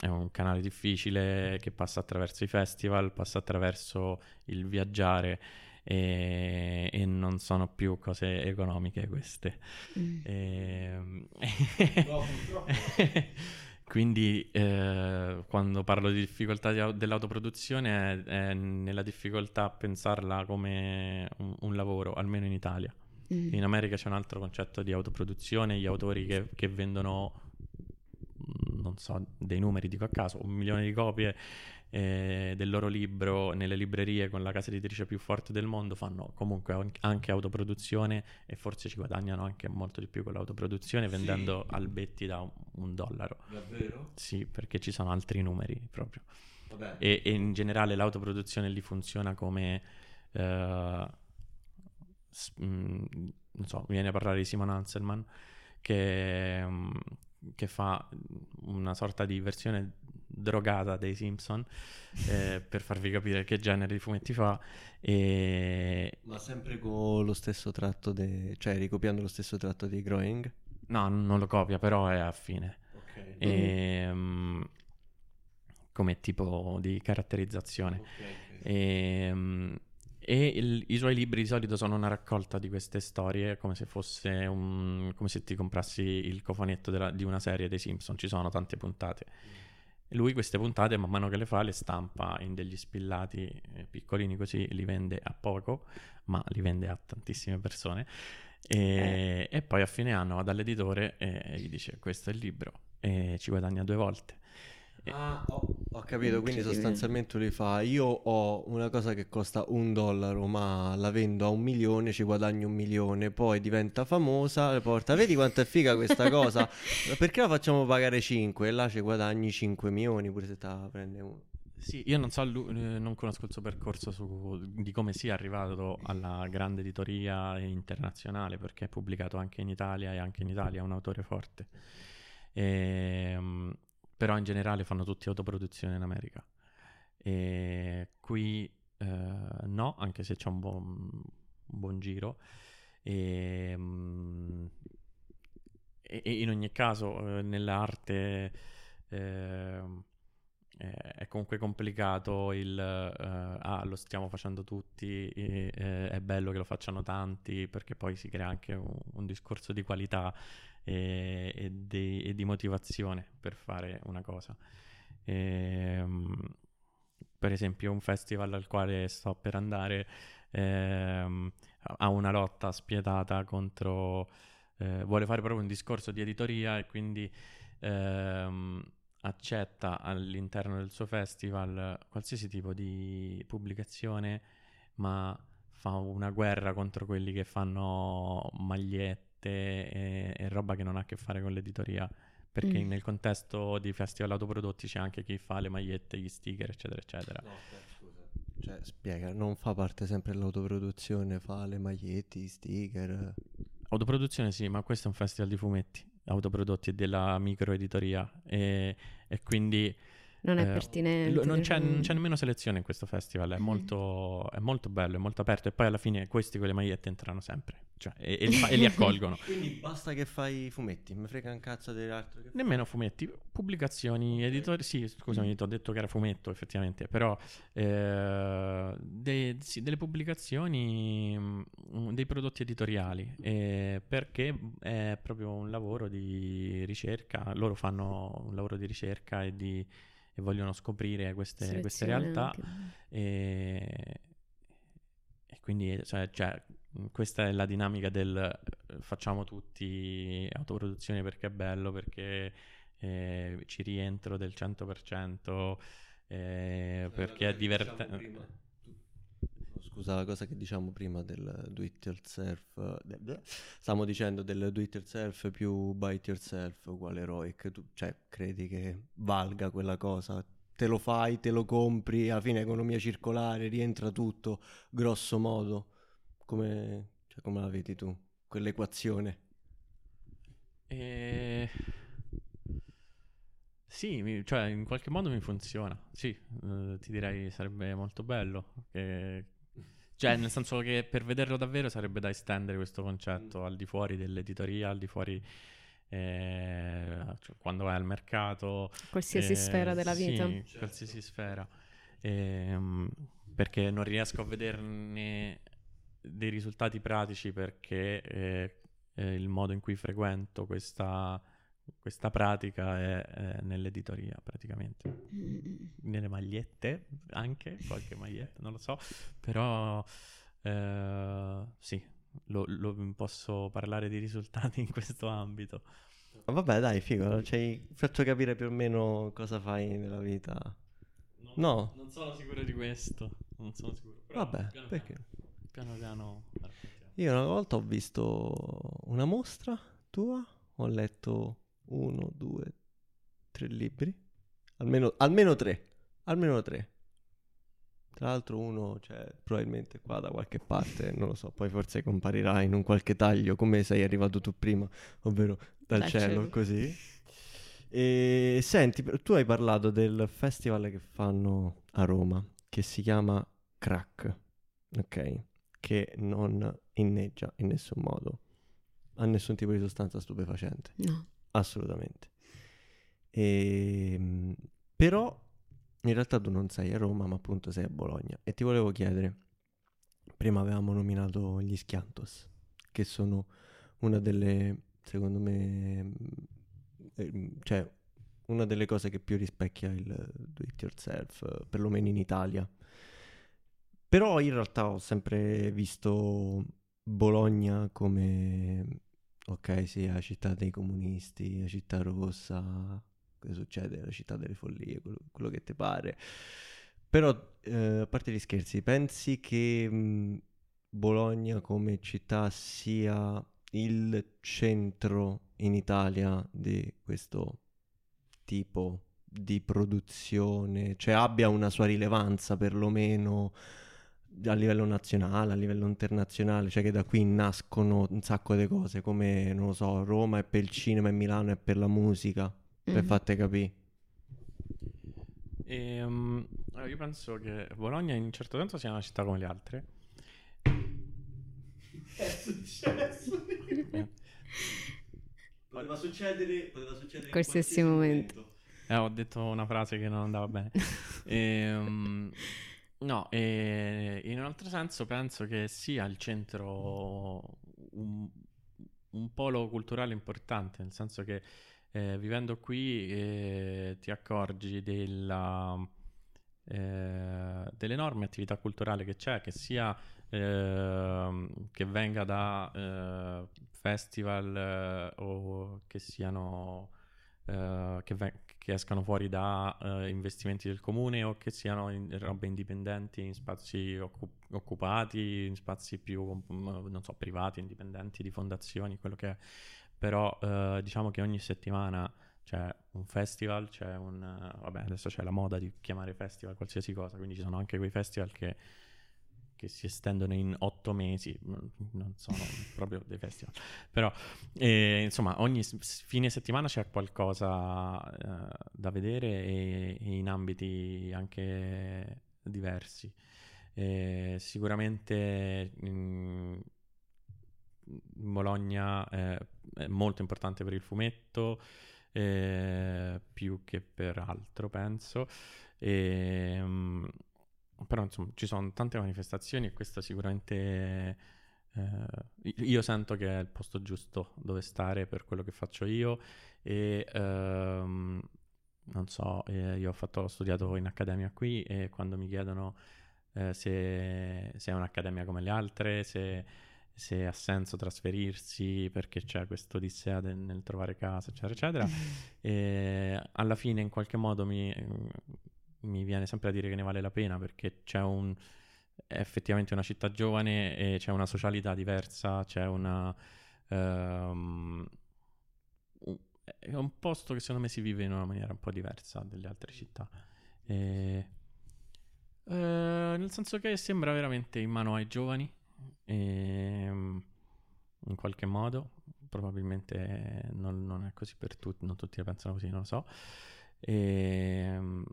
è un canale difficile che passa attraverso i festival, passa attraverso il viaggiare e, e non sono più cose economiche queste. Mm. Ehm, Quindi eh, quando parlo di difficoltà di au- dell'autoproduzione è, è nella difficoltà a pensarla come un, un lavoro, almeno in Italia. Mm. In America c'è un altro concetto di autoproduzione, gli autori che, che vendono, non so, dei numeri dico a caso, un milione di copie eh, del loro libro nelle librerie con la casa editrice più forte del mondo fanno comunque an- anche autoproduzione e forse ci guadagnano anche molto di più con l'autoproduzione Sì. vendendo albetti da un, un dollaro. Davvero? Sì, perché ci sono altri numeri proprio. E, e in generale l'autoproduzione lì funziona come... eh, s- mm, non so, mi viene a parlare di Simon Anselman che, mm, che fa una sorta di versione drogata dei Simpson eh, per farvi capire che genere di fumetti fa e Ma sempre con lo stesso tratto, de... cioè ricopiando lo stesso tratto di Growing? no, non lo copia però è affine Ok. e, mm, come tipo di caratterizzazione E, mm, e il- i suoi libri di solito sono una raccolta di queste storie, come se fosse un, come se ti comprassi il cofanetto della- di una serie dei Simpson. Ci sono tante puntate. E lui queste puntate, man mano che le fa, le stampa in degli spillati eh, piccolini così, li vende a poco, ma li vende a tantissime persone. E, e poi a fine anno va dall'editore e gli dice questo è il libro e ci guadagna due volte. E- Ah, ho, ho capito, quindi sostanzialmente lui fa, io ho una cosa che costa un dollaro, ma la vendo a un milione, ci guadagno un milione, poi diventa famosa, le porta, vedi quanto è figa questa cosa? Perché la facciamo pagare 5 e là ci guadagni 5 milioni pure se te la prende uno. Sì, io non so, lu- eh, non conosco il suo percorso su- di come sia arrivato alla grande editoria internazionale, perché è pubblicato anche in Italia e anche in Italia è un autore forte. Ehm, però in generale fanno tutti autoproduzione in America. E qui eh, no, anche se c'è un buon, un buon giro. Ehm, E, e in ogni caso, eh, nell'arte eh, è comunque complicato il eh, ah, lo stiamo facendo tutti, e, eh, è bello che lo facciano tanti, perché poi si crea anche un, un discorso di qualità e, e di, e di motivazione per fare una cosa. Ehm, per esempio, un festival al quale sto per andare ehm, ha una lotta spietata contro. eh, vuole fare proprio un discorso di editoria e quindi ehm, accetta all'interno del suo festival qualsiasi tipo di pubblicazione, ma fa una guerra contro quelli che fanno magliette e, e roba che non ha a che fare con l'editoria. Perché Mm. nel contesto di festival autoprodotti c'è anche chi fa le magliette, gli sticker, eccetera, eccetera. Cioè, spiega, non fa parte sempre dell'autoproduzione, fa le magliette, i sticker. Autoproduzione sì, ma questo è un festival di fumetti autoprodotti e della microeditoria e, e quindi Non è eh, pertinente. non, per- c'è, non c'è nemmeno selezione in questo festival, è Mhm. molto, è molto bello, è molto aperto e poi alla fine questi con le magliette entrano sempre cioè, e, e li fa- e li accolgono. Quindi basta che fai i fumetti, mi frega un cazzo dell'altro che Nemmeno fumetti, pubblicazioni, editori. Sì, scusami, ti ho detto che era fumetto effettivamente, però eh, de- sì, delle pubblicazioni, mm, dei prodotti editoriali, eh, perché è proprio un lavoro di ricerca. Loro fanno un lavoro di ricerca e, di- e vogliono scoprire queste, queste realtà. E, e quindi cioè, cioè, questa è la dinamica del eh, facciamo tutti autoproduzione perché è bello, perché eh, ci rientro del 100%, eh, perché è divertente. Scusa, la cosa che diciamo prima del do it yourself, de- stiamo dicendo del do it yourself più buy it yourself uguale eroic, tu cioè credi che valga quella cosa? Te lo fai, te lo compri, alla fine economia circolare, rientra tutto, grosso modo, come, cioè, come la vedi tu, quell'equazione? E... Sì, mi- cioè in qualche modo mi funziona. Sì, eh, ti direi sarebbe molto bello. che- Cioè, nel senso che per vederlo davvero sarebbe da estendere questo concetto al di fuori dell'editoria, al di fuori eh, cioè, quando vai al mercato. Qualsiasi eh, sfera della vita. Sì, qualsiasi sfera. Ehm, perché non riesco a vederne dei risultati pratici perché eh, eh, il modo in cui frequento questa, questa pratica è, è nell'editoria praticamente. Nelle magliette anche, qualche maglietta, non lo so, però eh, sì, lo, lo- posso parlare di risultati in questo ambito. Vabbè, dai, figo, ci hai fatto capire più o meno cosa fai nella vita. Non, No. non sono sicuro di questo, non sono sicuro. però Vabbè, piano perché? Piano piano, piano. Io una volta ho visto una mostra tua, ho letto uno, due, tre libri, almeno, almeno tre, almeno tre. Tra l'altro uno c'è probabilmente qua da qualche parte, non lo so, poi forse comparirà in un qualche taglio come sei arrivato tu prima, ovvero dal Dal cielo, cielo. così. E senti, tu hai parlato del festival che fanno a Roma, che si chiama Crack, ok? Che non inneggia in nessun modo a nessun tipo di sostanza stupefacente, No. Assolutamente. E, però in realtà tu non sei a Roma, ma appunto sei a Bologna. E ti volevo chiedere, prima avevamo nominato gli Schiantos, che sono una delle, secondo me, mm, eh, cioè una delle cose che più rispecchia il do it yourself, perlomeno in Italia. Però in realtà ho sempre visto Bologna come, ok, sì, la città dei comunisti, la città rossa, cosa succede? La città delle follie, quello, quello che ti pare. Però, eh, a parte gli scherzi, pensi che mh, Bologna come città sia il centro in Italia di questo tipo di produzione, cioè abbia una sua rilevanza perlomeno a livello nazionale, a livello internazionale, cioè che da qui nascono un sacco di cose, come, non lo so, Roma è per il cinema e Milano è per la musica, per Mhm. fatte capire. Ehm, allora, io penso che Bologna in un certo senso sia una città come le altre. È successo. Eh, Poteva succedere, poteva succedere in Qualsiasi qualsiasi momento. eh, ho detto una frase che non andava bene. Ehm, no, e in un altro senso penso che sia il centro un, un polo culturale importante, nel senso che eh, vivendo qui eh, ti accorgi della, eh, dell'enorme attività culturale che c'è, che sia ehm, che venga da eh, festival eh, o che siano eh, che, ve- che escano fuori da eh, investimenti del comune o che siano in- robe indipendenti in spazi occu- occupati, in spazi più mm, non so, privati, indipendenti di fondazioni, quello che è. Però eh, diciamo che ogni settimana c'è un festival, c'è un... eh, vabbè, adesso c'è la moda di chiamare festival qualsiasi cosa, quindi ci sono anche quei festival che, che si estendono in otto mesi, mm, non sono proprio dei festival, però eh, insomma ogni fine settimana c'è qualcosa eh, da vedere e, e in ambiti anche diversi. Eh, sicuramente mm, Bologna è, è molto importante per il fumetto, eh, più che per altro, penso. E, mm, però insomma ci sono tante manifestazioni e questo sicuramente eh, io sento che è il posto giusto dove stare per quello che faccio io e ehm, non so, eh, io ho, fatto, ho studiato in accademia qui e quando mi chiedono eh, se, se è un'accademia come le altre, se, se ha senso trasferirsi perché c'è questo odissea del- nel trovare casa, eccetera, eccetera, e alla fine in qualche modo mi, mi viene sempre a dire che ne vale la pena perché c'è un è effettivamente una città giovane e c'è una socialità diversa, c'è una un- è un posto che secondo me si vive in una maniera un po' diversa dalle altre città. E, eh, nel senso che sembra veramente in mano ai giovani, ehm, in qualche modo. Probabilmente non, non è così per tutti, non tutti la pensano così, non lo so. Ehm,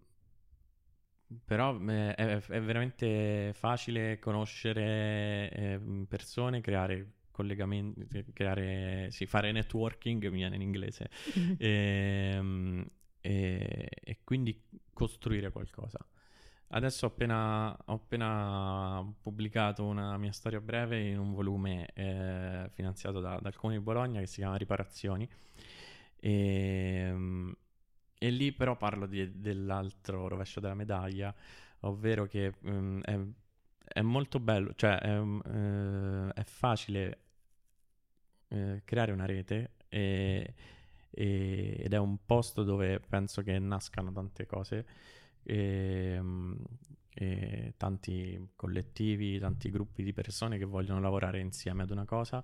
però eh, è, è veramente facile conoscere eh, persone, creare collegamenti, creare, sì, fare networking, mi viene in inglese, e, e, e quindi costruire qualcosa. Adesso ho appena, ho appena, pubblicato una mia storia breve in un volume eh, finanziato da, dal Comune di Bologna che si chiama Riparazioni. E, e lì però parlo di, dell'altro rovescio della medaglia, ovvero che um, è, è, molto bello, cioè è, uh, è facile uh, creare una rete e, e, ed è un posto dove penso che nascano tante cose e, um, e tanti collettivi, tanti gruppi di persone che vogliono lavorare insieme ad una cosa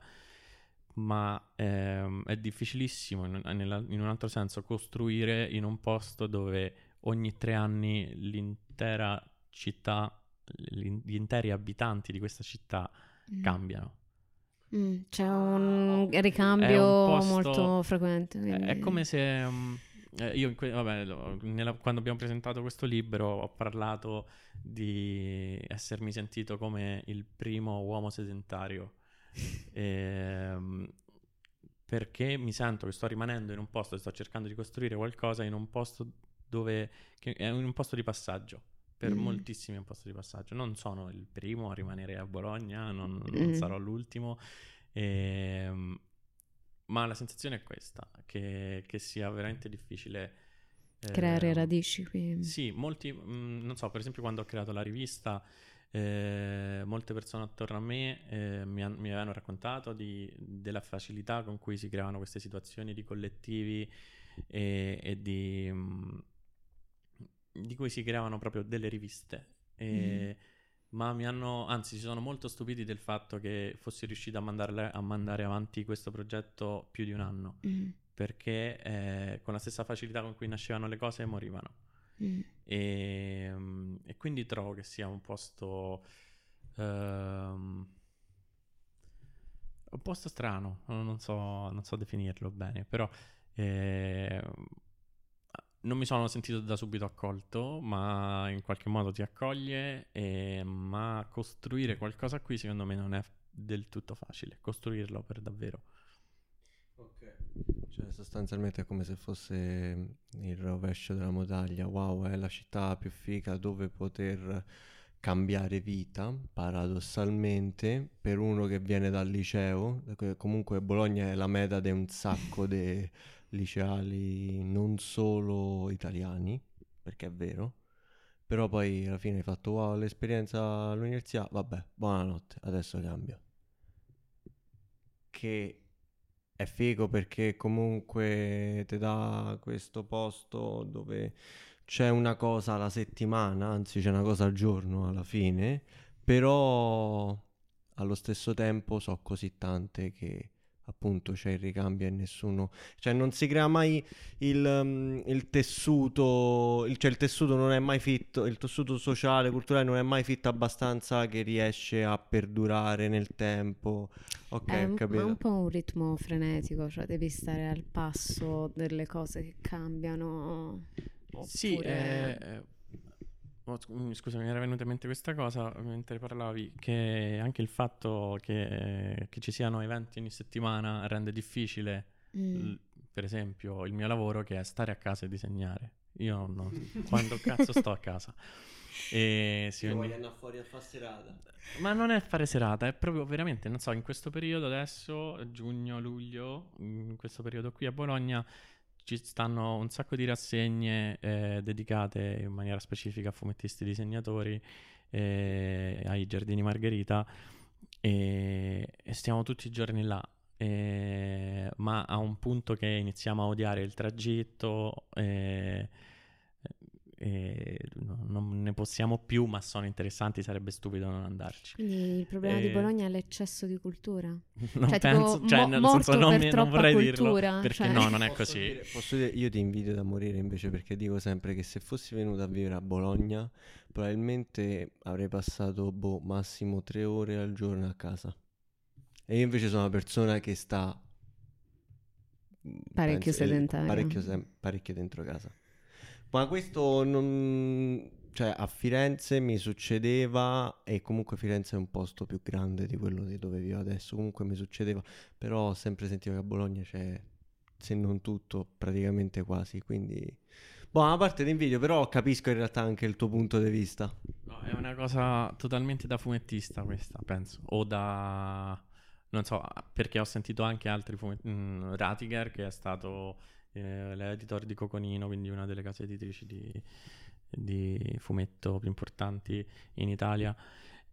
ma ehm, è difficilissimo in, in, un altro senso costruire in un posto dove ogni tre anni l'intera città, gli interi abitanti di questa città mm. cambiano. Mm, c'è un ricambio un posto, molto frequente. Quindi... È come se... Um, io que- vabbè, nella, quando abbiamo presentato questo libro ho parlato di essermi sentito come il primo uomo sedentario ehm, perché mi sento che sto rimanendo in un posto, sto cercando di costruire qualcosa in un posto dove è un posto di passaggio. Per mm. moltissimi è un posto di passaggio. Non sono il primo a rimanere a Bologna, non, non mm. sarò l'ultimo. Ehm, ma la sensazione è questa, che, che sia veramente difficile creare eh, radici qui. Sì, molti, mh, mm, non so, per esempio quando ho creato la rivista eh, molte persone attorno a me eh, mi, han, mi, avevano raccontato di, della facilità con cui si creavano queste situazioni di collettivi e, e di, mh, mm, di, cui si creavano proprio delle riviste. E, mm. Ma mi hanno, anzi, si sono molto stupiti del fatto che fossi riuscito a, mandarle, a mandare avanti questo progetto più di un anno. Mm. Perché eh, con la stessa facilità con cui nascevano le cose morivano. Mm. E, ehm, e, quindi trovo che sia un posto... Um, un posto strano, non so, non so definirlo bene, però eh, non mi sono sentito da subito accolto, ma in qualche modo ti accoglie, e, ma costruire qualcosa qui secondo me non è del tutto facile, costruirlo per davvero. Sostanzialmente è come se fosse il rovescio della medaglia. Wow, è la città più figa dove poter cambiare vita, paradossalmente, per uno che viene dal liceo. Comunque Bologna è la meta di un sacco di liceali non solo italiani, perché è vero. Però poi alla fine hai fatto wow, l'esperienza all'università, vabbè, buonanotte, adesso cambio. Che è figo perché comunque ti dà questo posto dove c'è una cosa alla settimana, anzi c'è una cosa al giorno alla fine, però allo stesso tempo so così tante che appunto c'è il ricambio e nessuno, cioè non si crea mai il, um, il tessuto, il, cioè il tessuto non è mai fitto, il tessuto sociale, culturale non è mai fitto abbastanza che riesce a perdurare nel tempo. Ok, è un, capito. È un po' un ritmo frenetico, cioè devi stare al passo delle cose che cambiano. Oppure... Sì, eh, Oh, mm, scusami, mi era venuta in mente questa cosa mentre parlavi, che anche il fatto che, che ci siano eventi ogni settimana rende difficile, mm. l- per esempio, il mio lavoro che è stare a casa e disegnare. Io non, quando cazzo sto a casa. E si Io voglio andare fuori a fare serata. Ma non è fare serata, è proprio veramente, non so, in questo periodo adesso, giugno, luglio, in questo periodo qui a Bologna ci stanno un sacco di rassegne eh, dedicate in maniera specifica a fumettisti disegnatori, eh, ai giardini Margherita e, e, stiamo tutti i giorni là. Eh, ma a un punto che iniziamo a odiare il tragitto, eh, e non ne possiamo più, ma sono interessanti, sarebbe stupido non andarci. Quindi il problema e... di Bologna è l'eccesso di cultura. Non cioè, penso, tipo, cioè, mo- nel senso, non, mi, non vorrei cultura, dirlo, perché cioè... no, non è posso così. Dire, posso dire, io ti invidio da morire invece perché dico sempre che se fossi venuto a vivere a Bologna, probabilmente avrei passato, boh, massimo tre ore al giorno a casa. E io invece sono una persona che sta... Parecchio sedentaria. Parecchio, sem- parecchio dentro casa. Ma questo non... cioè a Firenze mi succedeva e comunque Firenze è un posto più grande di quello di dove vivo adesso, comunque mi succedeva, però ho sempre sentito che a Bologna c'è, se non tutto, praticamente quasi, quindi... Boh, a parte l'invidio, però capisco in realtà anche il tuo punto di vista. No, è una cosa totalmente da fumettista questa, penso. O da... Non so, perché ho sentito anche altri fumetti... Mm, Ratiger, che è stato eh, l'editor di Coconino, quindi una delle case editrici di, di fumetto più importanti in Italia.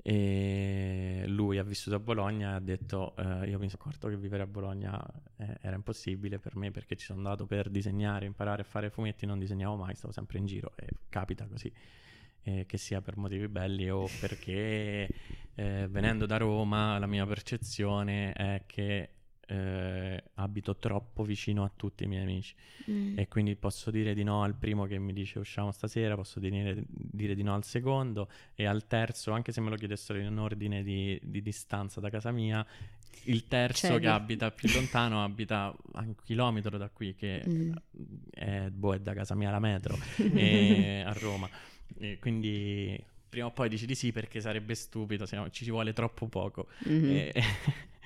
E lui ha vissuto a Bologna e ha detto eh, io mi sono accorto che vivere a Bologna eh, era impossibile per me perché ci sono andato per disegnare, imparare a fare fumetti, non disegnavo mai, stavo sempre in giro e capita così eh, che sia per motivi belli o perché eh, venendo da Roma la mia percezione è che eh, abito troppo vicino a tutti i miei amici mm. e quindi posso dire di no al primo che mi dice usciamo stasera, posso dire, dire, di no al secondo e al terzo, anche se me lo chiedessero in ordine di, di distanza da casa mia, il terzo C'è che di... abita più lontano abita a un chilometro da qui che mm. è, boh, è da casa mia la metro e, a Roma e quindi prima o poi dici di sì perché sarebbe stupido, ci ci vuole troppo poco. Mm-hmm. E,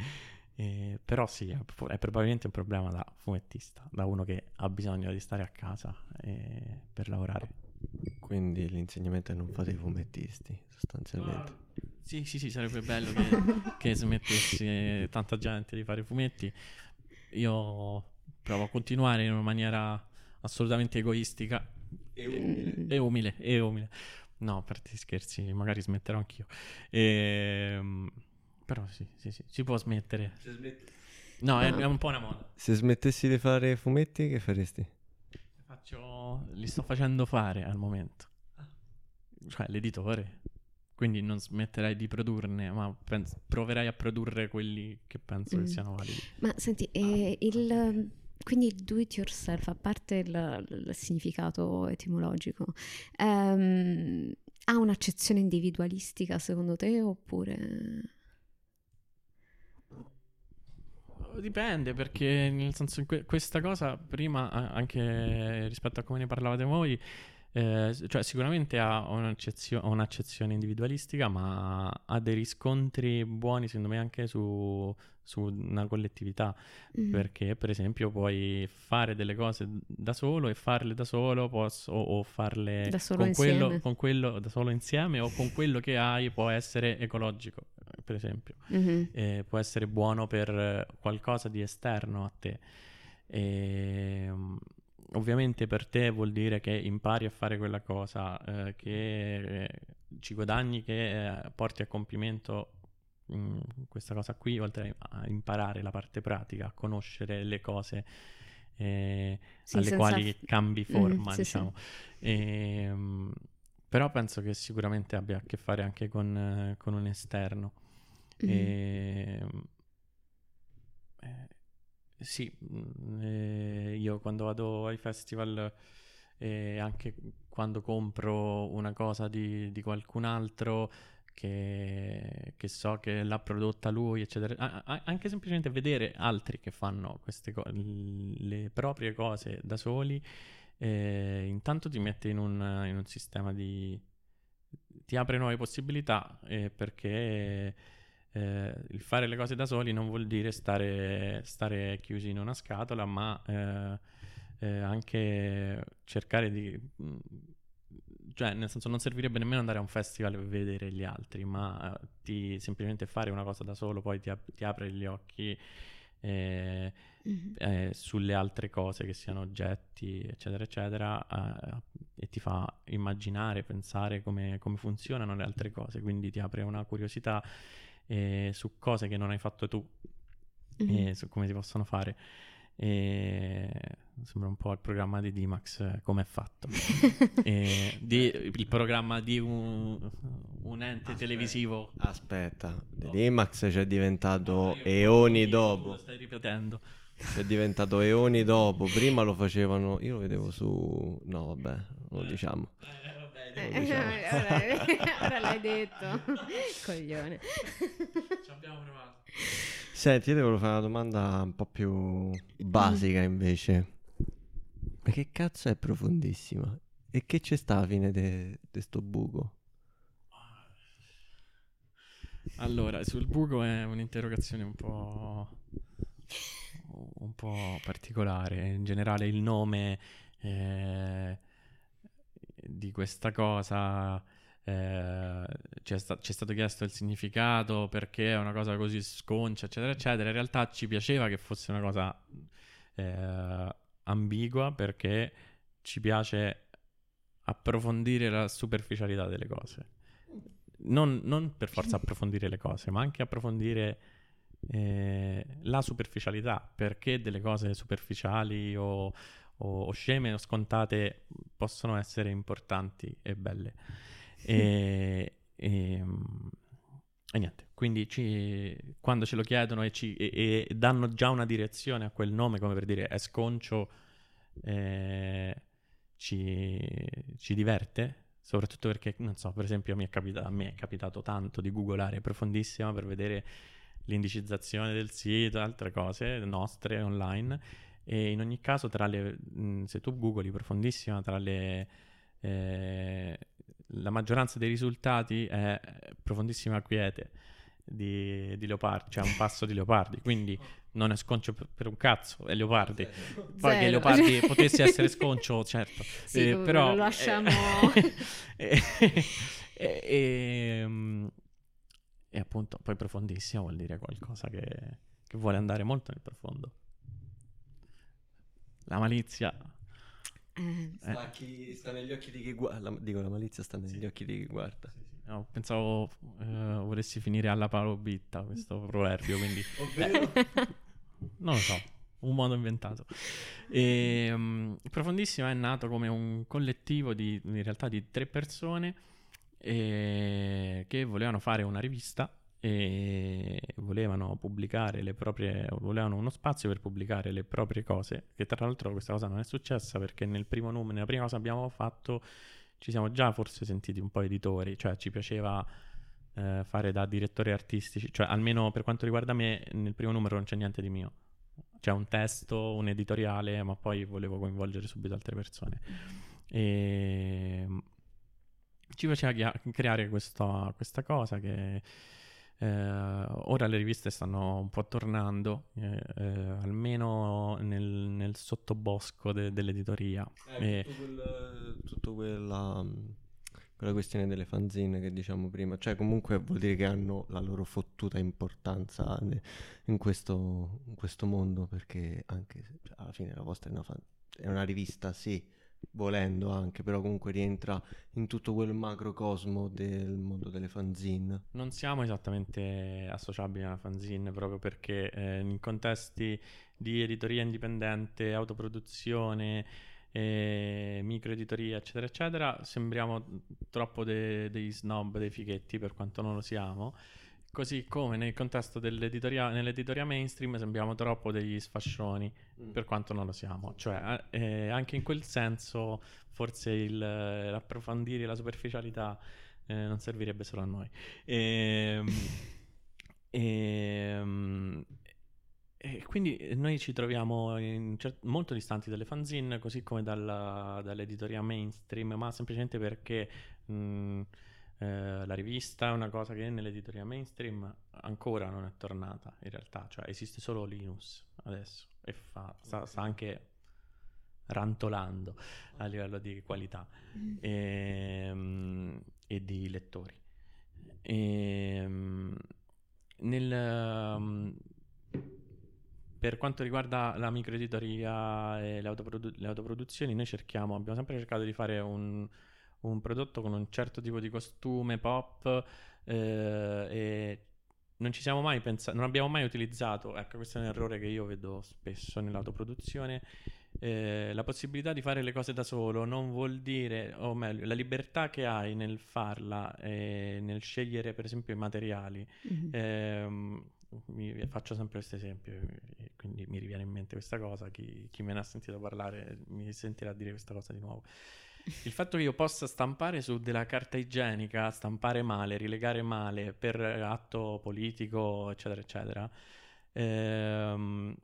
eh, però sì, è, è, probabilmente un problema da fumettista, da uno che ha bisogno di stare a casa eh, per lavorare. Quindi l'insegnamento è non fate i fumettisti, sostanzialmente. Uh, sì, sì, sì, sarebbe bello che, che smettesse tanta gente di fare fumetti. Io provo a continuare in una maniera assolutamente egoistica e umile. E umile, e umile. No, per ti scherzi, magari smetterò anch'io. Ehm, però sì, sì, sì, si può smettere. Se smetti... No, è, è, un po' una moda. Se smettessi di fare fumetti, che faresti? Faccio... Li sto facendo fare al momento. Cioè, l'editore. Quindi non smetterai di produrne, ma pens- proverai a produrre quelli che penso mm. che siano validi. Ma senti, eh, il... Quindi il do it yourself, a parte il, il significato etimologico, um, ha un'accezione individualistica secondo te oppure... Dipende perché nel senso que- questa cosa prima anche rispetto a come ne parlavate voi eh, cioè sicuramente ha un'accezio- un'accezione individualistica ma ha dei riscontri buoni secondo me anche su, su una collettività mm. perché per esempio puoi fare delle cose da solo e farle da solo posso, o farle da solo con, quello, con quello da solo insieme o con quello che hai può essere ecologico per esempio, mm-hmm. eh, può essere buono per qualcosa di esterno a te. E, um, ovviamente per te vuol dire che impari a fare quella cosa, eh, che eh, ci guadagni, che eh, porti a compimento mh, mm, questa cosa qui, oltre a imparare la parte pratica, a conoscere le cose eh, sì, alle quali f- cambi mm, forma, mm, diciamo. Sì. E, um, però penso che sicuramente abbia a che fare anche con, eh, con un esterno. Mm. E, ehm, eh, sì, mm, eh, io quando vado ai festival e eh, anche quando compro una cosa di, di qualcun altro che, che, so che l'ha prodotta lui, eccetera, a, a, anche semplicemente vedere altri che fanno queste cose, le proprie cose da soli, eh, intanto ti mette in un, in un sistema di... ti apre nuove possibilità eh, perché eh, il fare le cose da soli non vuol dire stare, stare chiusi in una scatola, ma eh, eh, anche cercare di... Mm, cioè, nel senso, non servirebbe nemmeno andare a un festival per vedere gli altri, ma eh, ti, semplicemente fare una cosa da solo poi ti, ap- ti apre gli occhi eh, mm-hmm. eh, sulle altre cose che siano oggetti, eccetera, eccetera, eh, e ti fa immaginare, pensare come, come, funzionano le altre cose, quindi ti apre una curiosità eh, su cose che non hai fatto tu mm-hmm. e su come si possono fare. E sembra un po' il programma di Dimax eh, come è fatto e di, il programma di un, un ente aspetta, televisivo aspetta oh. Dimax c'è diventato no, eoni dopo lo stai ripetendo è diventato eoni dopo prima lo facevano io lo vedevo su no vabbè lo diciamo eh, eh, diciamo. ora, ora, l'hai detto, coglione. Ci abbiamo provato. Senti, io devo fare una domanda un po' più basica invece. Ma che cazzo è profondissima? e che c'è sta alla fine di questo buco? Allora, sul buco è un'interrogazione un po', un po' particolare. In generale il nome eh, di questa cosa eh, ci, è sta- ci è stato chiesto il significato perché è una cosa così sconcia, eccetera, eccetera. In realtà ci piaceva che fosse una cosa eh, ambigua perché ci piace approfondire la superficialità delle cose. Non, non per forza approfondire le cose, ma anche approfondire eh, la superficialità, perché delle cose superficiali o, o, o sceme o scontate possono essere importanti e belle. E, e, e niente, quindi ci, quando ce lo chiedono e, ci, e, e, danno già una direzione a quel nome, come per dire è sconcio, eh, ci, ci, diverte. Soprattutto perché, non so, per esempio mi capita- a me è capitato tanto di googolare profondissima per vedere l'indicizzazione del sito, altre cose nostre online. E in ogni caso, tra le, mh, se tu googoli profondissima, tra le, eh, la maggioranza dei risultati è profondissima quiete di, di leopardi, cioè un passo di leopardi, quindi non è sconcio per, per un cazzo, è leopardi. Zero. Poi Zero. che leopardi potesse essere sconcio, certo. Sì, eh, però lo lasciamo... e, e, e, e, appunto poi profondissima vuol dire qualcosa che, che vuole andare molto nel profondo. La malizia eh. Sta, chi, sta, negli occhi di chi guarda. Dico, la malizia sta negli sì. occhi di chi guarda. Sì, sì. No, pensavo uh, volessi finire alla Paolo Bitta questo proverbio, quindi... Ovvero? non lo so, un modo inventato. E, um, Profondissima è nato come un collettivo di, in realtà, di tre persone eh, che volevano fare una rivista e volevano pubblicare le proprie, volevano uno spazio per pubblicare le proprie cose, che tra l'altro questa cosa non è successa perché nel primo numero, nella prima cosa abbiamo fatto ci siamo già forse sentiti un po' editori, cioè ci piaceva eh, fare da direttori artistici, cioè almeno per quanto riguarda me nel primo numero non c'è niente di mio, c'è un testo, un editoriale, ma poi volevo coinvolgere subito altre persone. E ci faceva creare questa, questa cosa che eh, ora le riviste stanno un po' tornando, eh, eh, almeno nel, nel sottobosco de- dell'editoria. Eh, tutto, quel, tutto quella, quella, questione delle fanzine che diciamo prima, cioè comunque vuol dire che hanno la loro fottuta importanza in, questo, in, questo, mondo, perché anche cioè, alla fine la vostra è una, fan, è una rivista, sì volendo anche, però comunque rientra in tutto quel macrocosmo del mondo delle fanzine. Non siamo esattamente associabili alla fanzine proprio perché eh, in contesti di editoria indipendente, autoproduzione, eh, microeditoria, eccetera, eccetera, sembriamo troppo de- dei snob, dei fighetti per quanto non lo siamo. Così come nel contesto dell'editoria, nell'editoria mainstream sembriamo troppo degli sfascioni, mm. per quanto non lo siamo. Cioè, eh, eh anche in quel senso, forse il, l'approfondire la superficialità eh, non servirebbe solo a noi. E, e, e, quindi noi ci troviamo cer- molto distanti dalle fanzine, così come dalla, dall'editoria mainstream, ma semplicemente perché... Mh, eh, la rivista è una cosa che nell'editoria mainstream ancora non è tornata in realtà, cioè esiste solo Linus adesso e fa, sta, sta anche rantolando a livello di qualità. E, um, e di lettori. E, um, nel, um, per quanto riguarda la microeditoria e le, autoprodu- le autoproduzioni, noi cerchiamo, abbiamo sempre cercato di fare un, un prodotto con un certo tipo di costume pop eh, e non ci siamo mai pensati, non abbiamo mai utilizzato, ecco questo è un errore che io vedo spesso nell'autoproduzione, eh, la possibilità di fare le cose da solo non vuol dire, o meglio, la libertà che hai nel farla e nel scegliere per esempio i materiali. Mm-hmm. Ehm, mi, faccio sempre questo esempio, quindi mi riviene in mente questa cosa, chi, chi me ne ha sentito parlare mi sentirà dire questa cosa di nuovo. Il fatto che io possa stampare su della carta igienica, stampare male, rilegare male per atto politico, eccetera, eccetera, ehm,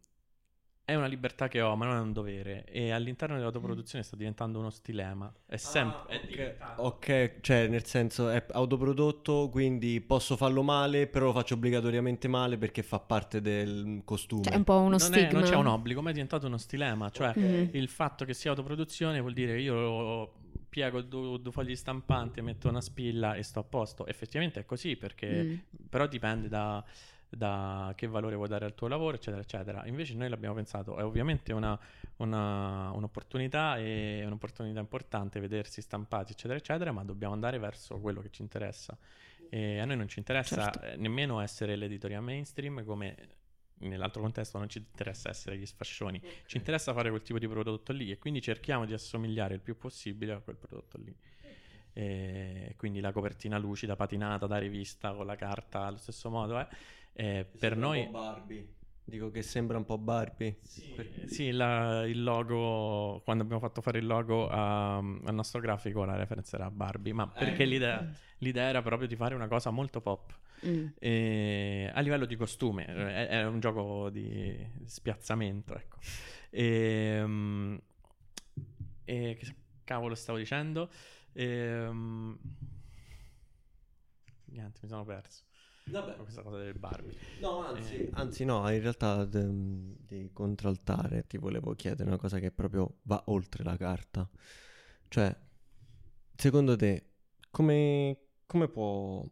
è una libertà che ho, ma non è un dovere. E all'interno dell'autoproduzione sta diventando uno stilema. È sempre. è diventato- Ok, cioè nel senso è autoprodotto, quindi posso farlo male, però lo faccio obbligatoriamente male perché fa parte del costume. Cioè, è un po' uno non, è- non c'è un obbligo, ma è diventato uno stilema. Cioè, Mhm. il fatto che sia autoproduzione vuol dire io piego due, due fogli stampanti, metto una spilla e sto a posto. Effettivamente è così, perché Mm. però dipende da, da che valore vuoi dare al tuo lavoro, eccetera, eccetera. Invece noi l'abbiamo pensato, è ovviamente una, una- un'opportunità e un'opportunità importante vedersi stampati, eccetera, eccetera, ma dobbiamo andare verso quello che ci interessa. E a noi non ci interessa Certo. eh, nemmeno essere l'editoria mainstream, come nell'altro contesto non ci interessa essere gli sfascioni. Ci interessa fare quel tipo di prodotto lì e quindi cerchiamo di assomigliare il più possibile a quel prodotto lì. E quindi la copertina lucida, patinata da rivista con la carta allo stesso modo. eh. E per noi... Barbie. Dico che sembra un po' Barbie. Sì, la- il logo, quando abbiamo fatto fare il logo a- al nostro grafico, la reference era Barbie, ma perché l'idea, l'idea era proprio di fare una cosa molto pop. Mm. E a livello di costume, è, è un gioco di spiazzamento, ecco. E, e che cavolo stavo dicendo? Ehm, niente, mi sono perso. Vabbè. Questa cosa del Barbie. No, anzi, Eh. anzi no, in realtà de- di contraltare ti volevo chiedere una cosa che proprio va oltre la carta. Cioè, secondo te, come, come può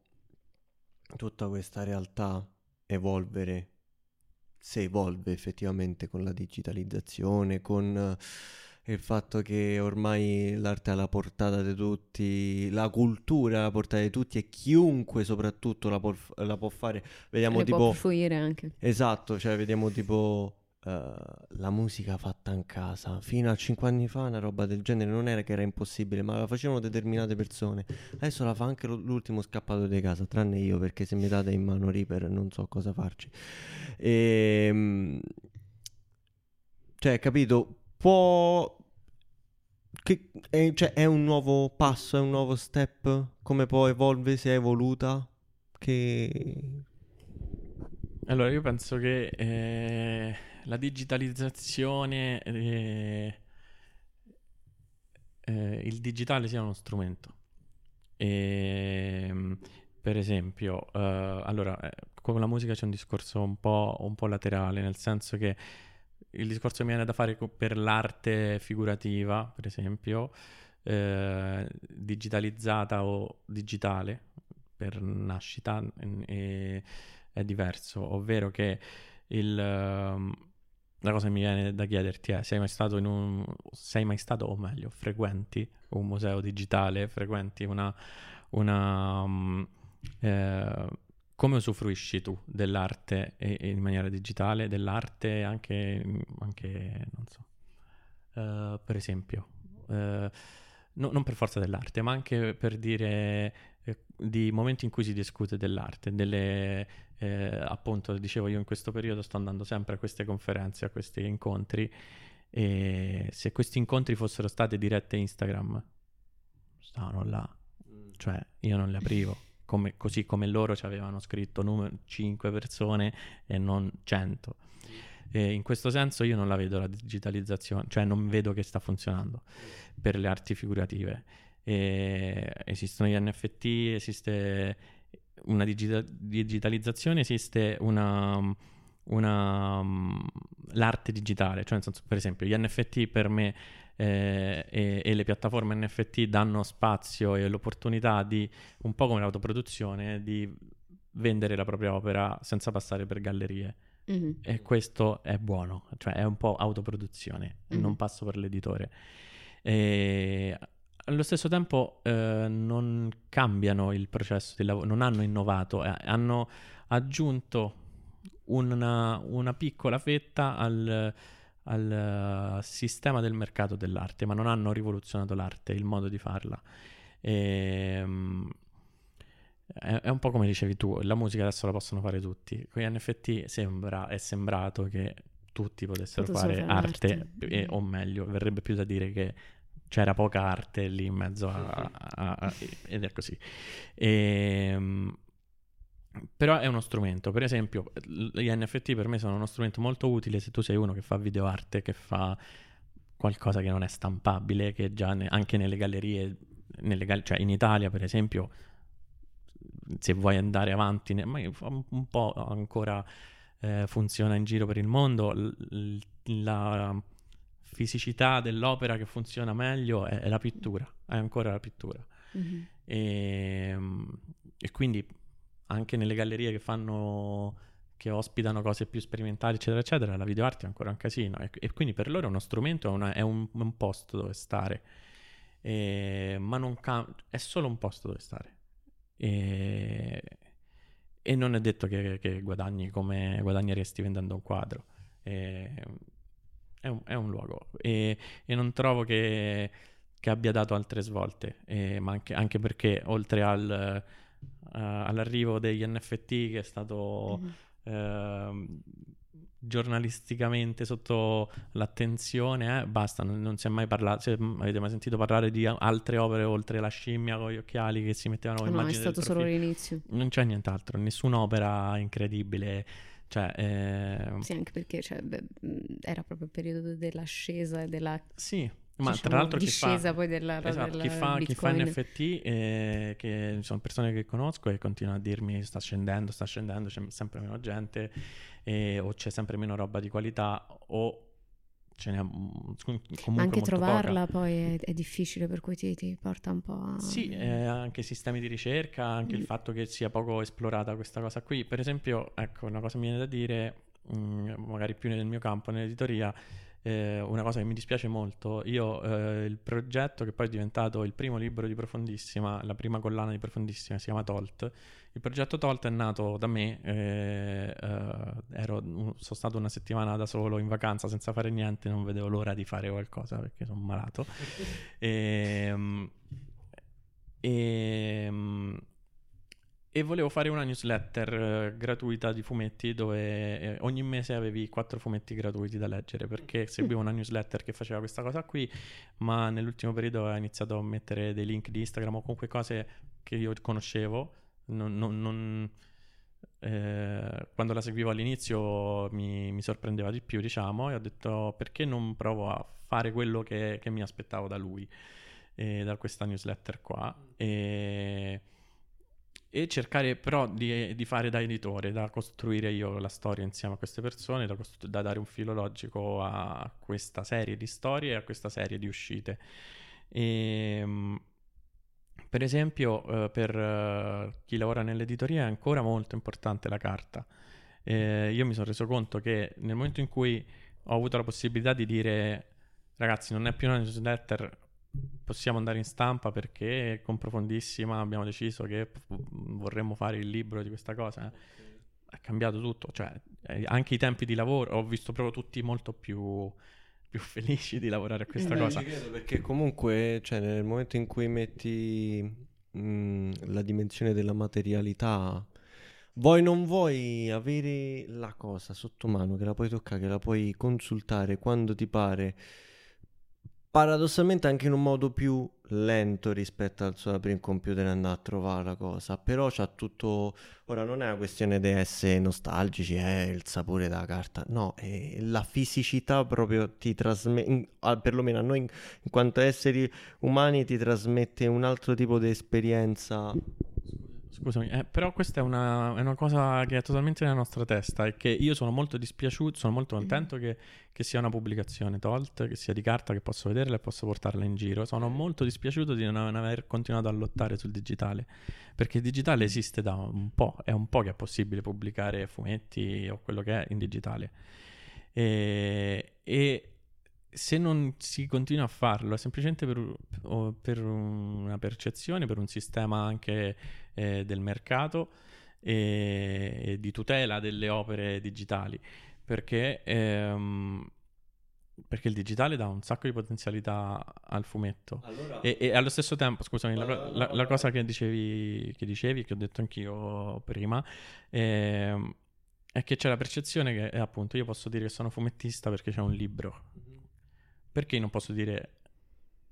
tutta questa realtà evolvere, se evolve effettivamente con la digitalizzazione, con il fatto che ormai l'arte è alla portata di tutti, la cultura è alla portata di tutti e chiunque soprattutto la può, la può fare. Vediamo Le tipo... può anche. Esatto, cioè vediamo tipo eh, la musica fatta in casa. Fino a 5 anni fa una roba del genere non era che era impossibile, ma la facevano determinate persone. Adesso la fa anche l'ultimo scappato di casa, tranne io, perché se mi date in mano Reaper non so cosa farci. Ehm, cioè, capito? Può... Che è, cioè, è un nuovo passo, è un nuovo step? Come può evolvere, si è evoluta? Che... Allora, io penso che eh, la digitalizzazione, eh, eh, il digitale sia uno strumento. E, per esempio, eh, allora, eh, con la musica c'è un discorso un po', un po' laterale, nel senso che il discorso mi viene da fare per l'arte figurativa, per esempio, eh, digitalizzata o digitale, per nascita, e- è diverso, ovvero che il, ehm, la cosa che mi viene da chiederti è: sei mai stato in un. sei mai stato, o meglio, frequenti un museo digitale, frequenti una. una mm, eh, come usufruisci tu dell'arte e- e in maniera digitale, dell'arte anche, anche non so, eh, per esempio, eh, no- non per forza dell'arte, ma anche per dire eh, di momenti in cui si discute dell'arte, delle, eh, appunto, dicevo io in questo periodo sto andando sempre a queste conferenze, a questi incontri e se questi incontri fossero stati dirette Instagram, stavano là, cioè io non le aprivo. Come, così come loro ci avevano scritto 5 persone e non 100. E in questo senso io non la vedo la digitalizzazione, cioè non vedo che sta funzionando per le arti figurative. E esistono gli NFT, esiste una digita- digitalizzazione, esiste una, una, l'arte digitale, cioè nel senso, per esempio, gli NFT per me eh, e, e le piattaforme NFT danno spazio e l'opportunità di, un po' come l'autoproduzione, di vendere la propria opera senza passare per gallerie. Mhm. E questo è buono, cioè è un po' autoproduzione, Mhm. non passo per l'editore. E allo stesso tempo eh, non cambiano il processo di lavoro, non hanno innovato, eh, hanno aggiunto una, una piccola fetta al, al, eh, sistema del mercato dell'arte, ma non hanno rivoluzionato l'arte, il modo di farla. Ehm, è, un po' come dicevi tu, la musica adesso la possono fare tutti. Con gli NFT sembra, è sembrato che tutti potessero Potessero fare arte, arte. e- o meglio, verrebbe più da dire che c'era poca arte lì in mezzo a, a- a- ed è così. Ehm, però è uno strumento, per esempio gli NFT per me sono uno strumento molto utile se tu sei uno che fa videoarte, che fa qualcosa che non è stampabile, che già ne, anche nelle gallerie, nelle, cioè in Italia per esempio, se vuoi andare avanti, ma un po' ancora eh, funziona in giro per il mondo, l- la fisicità dell'opera che funziona meglio è, è la pittura, è ancora la pittura. Mm-hmm. E, e quindi anche nelle gallerie che fanno che ospitano cose più sperimentali, eccetera, eccetera, la videoarte è ancora un casino. E, e quindi per loro è uno strumento, è, una, è un, un, posto dove stare. E, ma non cam- è solo un posto dove stare. E, e non è detto che, che, guadagni come guadagneresti vendendo un quadro. E, è, un, è, un, luogo. E, non trovo che, che, abbia dato altre svolte. ma anche, anche perché oltre al all'arrivo degli NFT che è stato mm-hmm. uh, giornalisticamente sotto l'attenzione, eh, basta, non, non, si è mai parlato, se avete mai sentito parlare di altre opere oltre la scimmia con gli occhiali che si mettevano in No, è stato solo l'inizio. Non c'è nient'altro, nessun'opera incredibile. Cioè, eh... Sì, anche perché cioè, beh, era proprio il periodo dell'ascesa e della sì, ma diciamo, tra l'altro chi fa, poi della, esatto, della chi, fa, chi fa NFT, eh, che sono persone che conosco e continuano a dirmi sta scendendo, sta scendendo, c'è sempre meno gente eh, o c'è sempre meno roba di qualità o ce n'è comunque anche trovarla poca. poi è, è, difficile per cui ti, ti, porta un po' a... sì eh, anche sistemi di ricerca anche mm. il fatto che sia poco esplorata questa cosa qui per esempio ecco una cosa mi viene da dire mh, mm, magari più nel mio campo nell'editoria eh, una cosa che mi dispiace molto, io eh, il progetto che poi è diventato il primo libro di Profondissima, la prima collana di Profondissima, si chiama Tolt, il progetto Tolt è nato da me, eh, eh ero, sono stato una settimana da solo in vacanza senza fare niente, non vedevo l'ora di fare qualcosa perché sono malato. e, ehm, e, ehm, e volevo fare una newsletter eh, gratuita di fumetti dove eh, ogni mese avevi quattro fumetti gratuiti da leggere perché mm. seguivo una newsletter che faceva questa cosa qui, ma nell'ultimo periodo ho iniziato a mettere dei link di Instagram o comunque cose che io conoscevo. Non, non, non, eh, quando la seguivo all'inizio mi, mi, sorprendeva di più, diciamo, e ho detto perché non provo a fare quello che, che mi aspettavo da lui, eh, da questa newsletter qua. E e cercare però di, di, fare da editore, da costruire io la storia insieme a queste persone, da, costru- da, dare un filo logico a questa serie di storie e a questa serie di uscite. E, ehm, per esempio, eh, per uh, chi lavora nell'editoria è ancora molto importante la carta. Eh, io mi sono reso conto che nel momento in cui ho avuto la possibilità di dire ragazzi non è più una newsletter possiamo andare in stampa perché con Profondissima abbiamo deciso che vorremmo fare il libro di questa cosa. Eh. È cambiato tutto, cioè eh, anche i tempi di lavoro, ho visto proprio tutti molto più, più felici di lavorare a questa eh, cosa. perché comunque, cioè, nel momento in cui metti mh, la dimensione della materialità, vuoi non vuoi avere la cosa sotto mano, che la puoi toccare, che la puoi consultare quando ti pare paradossalmente anche in un modo più lento rispetto al suo aprire il computer e andare a trovare la cosa però c'ha tutto ora non è una questione di essere nostalgici è eh, il sapore della carta no è la fisicità proprio ti trasmette perlomeno a noi in, in quanto esseri umani ti trasmette un altro tipo di esperienza Scusami, eh, però questa è una, è una, cosa che è totalmente nella nostra testa e che io sono molto dispiaciuto, sono molto contento che, che sia una pubblicazione Tolt, che sia di carta, che posso vederla e posso portarla in giro. Sono molto dispiaciuto di non aver continuato a lottare sul digitale, perché il digitale esiste da un po', è un po' che è possibile pubblicare fumetti o quello che è in digitale. E, e se non si continua a farlo è semplicemente per, per una percezione, per un sistema anche eh, del mercato e, e, di tutela delle opere digitali, perché, ehm, perché il digitale dà un sacco di potenzialità al fumetto. Allora... e, e, allo stesso tempo, scusami, la, la, la, cosa che dicevi, che dicevi, che ho detto anch'io prima, ehm, è che c'è la percezione che eh, appunto io posso dire che sono fumettista perché c'è un libro perché non posso dire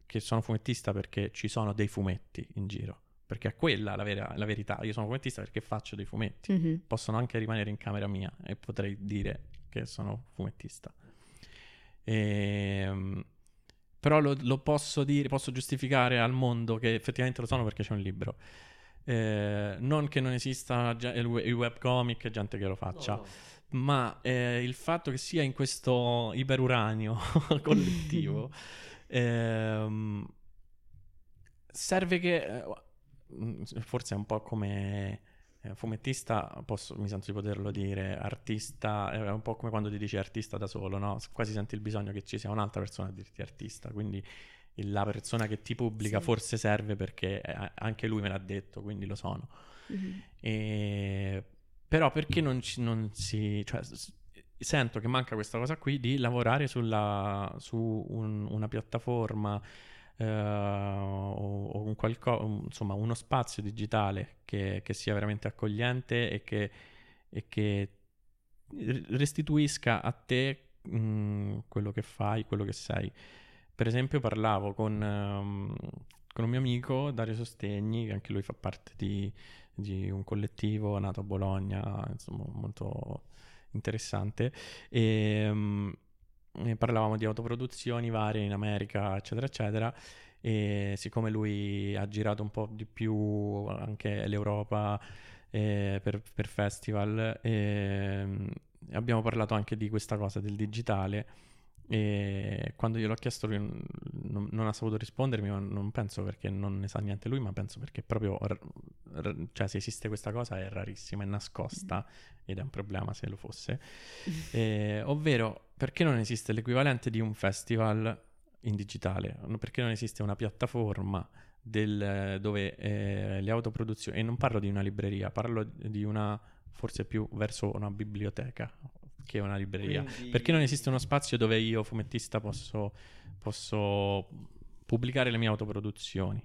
che sono fumettista perché ci sono dei fumetti in giro? perché è quella la, vera, la verità. Io sono fumettista perché faccio dei fumetti. Mhm. Possono anche rimanere in camera mia e potrei dire che sono fumettista. Ehm, però lo, lo posso dire, posso giustificare al mondo che effettivamente lo sono perché c'è un libro. Eh, non che non esista il, we- il webcomic e gente che lo faccia, ma eh, il fatto che sia in questo iperuranio collettivo ehm, serve che eh, forse è un po' come eh, fumettista, posso- mi sento di poterlo dire, artista, è un po' come quando ti dici artista da solo, no? Quasi senti il bisogno che ci sia un'altra persona a dirti artista, quindi la persona che ti pubblica Sì. forse serve perché eh, anche lui me l'ha detto, quindi lo sono. Mhm. E- Però perché non, ci- non si... Cioè, sento che manca questa cosa qui di lavorare sulla, su un- una piattaforma eh, o, un qualco- insomma uno spazio digitale che, che sia veramente accogliente e che, e che restituisca a te mh, quello che fai, quello che sei. Per esempio parlavo con, ehm, con un mio amico, Dario Sostegni, che anche lui fa parte di, di un collettivo nato a Bologna, insomma molto interessante, e, mm, e parlavamo di autoproduzioni varie in America, eccetera, eccetera. E siccome lui ha girato un po' di più anche l'Europa eh, per, per festival, ehm, abbiamo parlato anche di questa cosa del digitale. E quando gliel'ho chiesto, lui non, non- ha saputo rispondermi, ma non penso perché non ne sa niente lui, ma penso perché proprio, r- r- cioè, se esiste questa cosa è rarissima, è nascosta ed è un problema se lo fosse. Eh, ovvero, perché non esiste l'equivalente di un festival in digitale? Perché non esiste una piattaforma del- dove eh, le autoproduzioni, e non parlo di una libreria, parlo di una, forse più verso una biblioteca che una libreria. Quindi- Perché non esiste uno spazio dove io, fumettista, posso, posso pubblicare le mie autoproduzioni?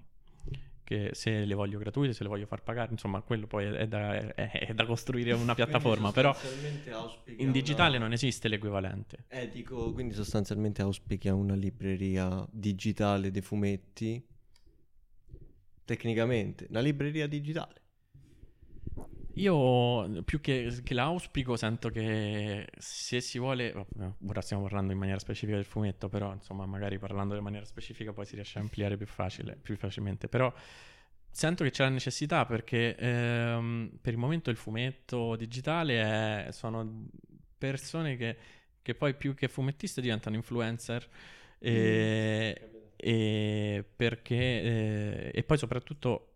Che se le voglio gratuite, se le voglio far pagare, insomma, quello poi è, da, è- è da costruire una piattaforma. Però in digitale una- non esiste l'equivalente. Eh, dico, quindi sostanzialmente auspica una libreria digitale dei fumetti. Tecnicamente, una libreria digitale. Io più che, che l'auspico sento che se si vuole, ora stiamo parlando in maniera specifica del fumetto, però insomma magari parlando in maniera specifica poi si riesce a ampliare più, facile, più facilmente, però sento che c'è la necessità perché ehm, per il momento il fumetto digitale è- sono persone che, che poi più che fumettiste diventano influencer. E, e perché eh, e poi soprattutto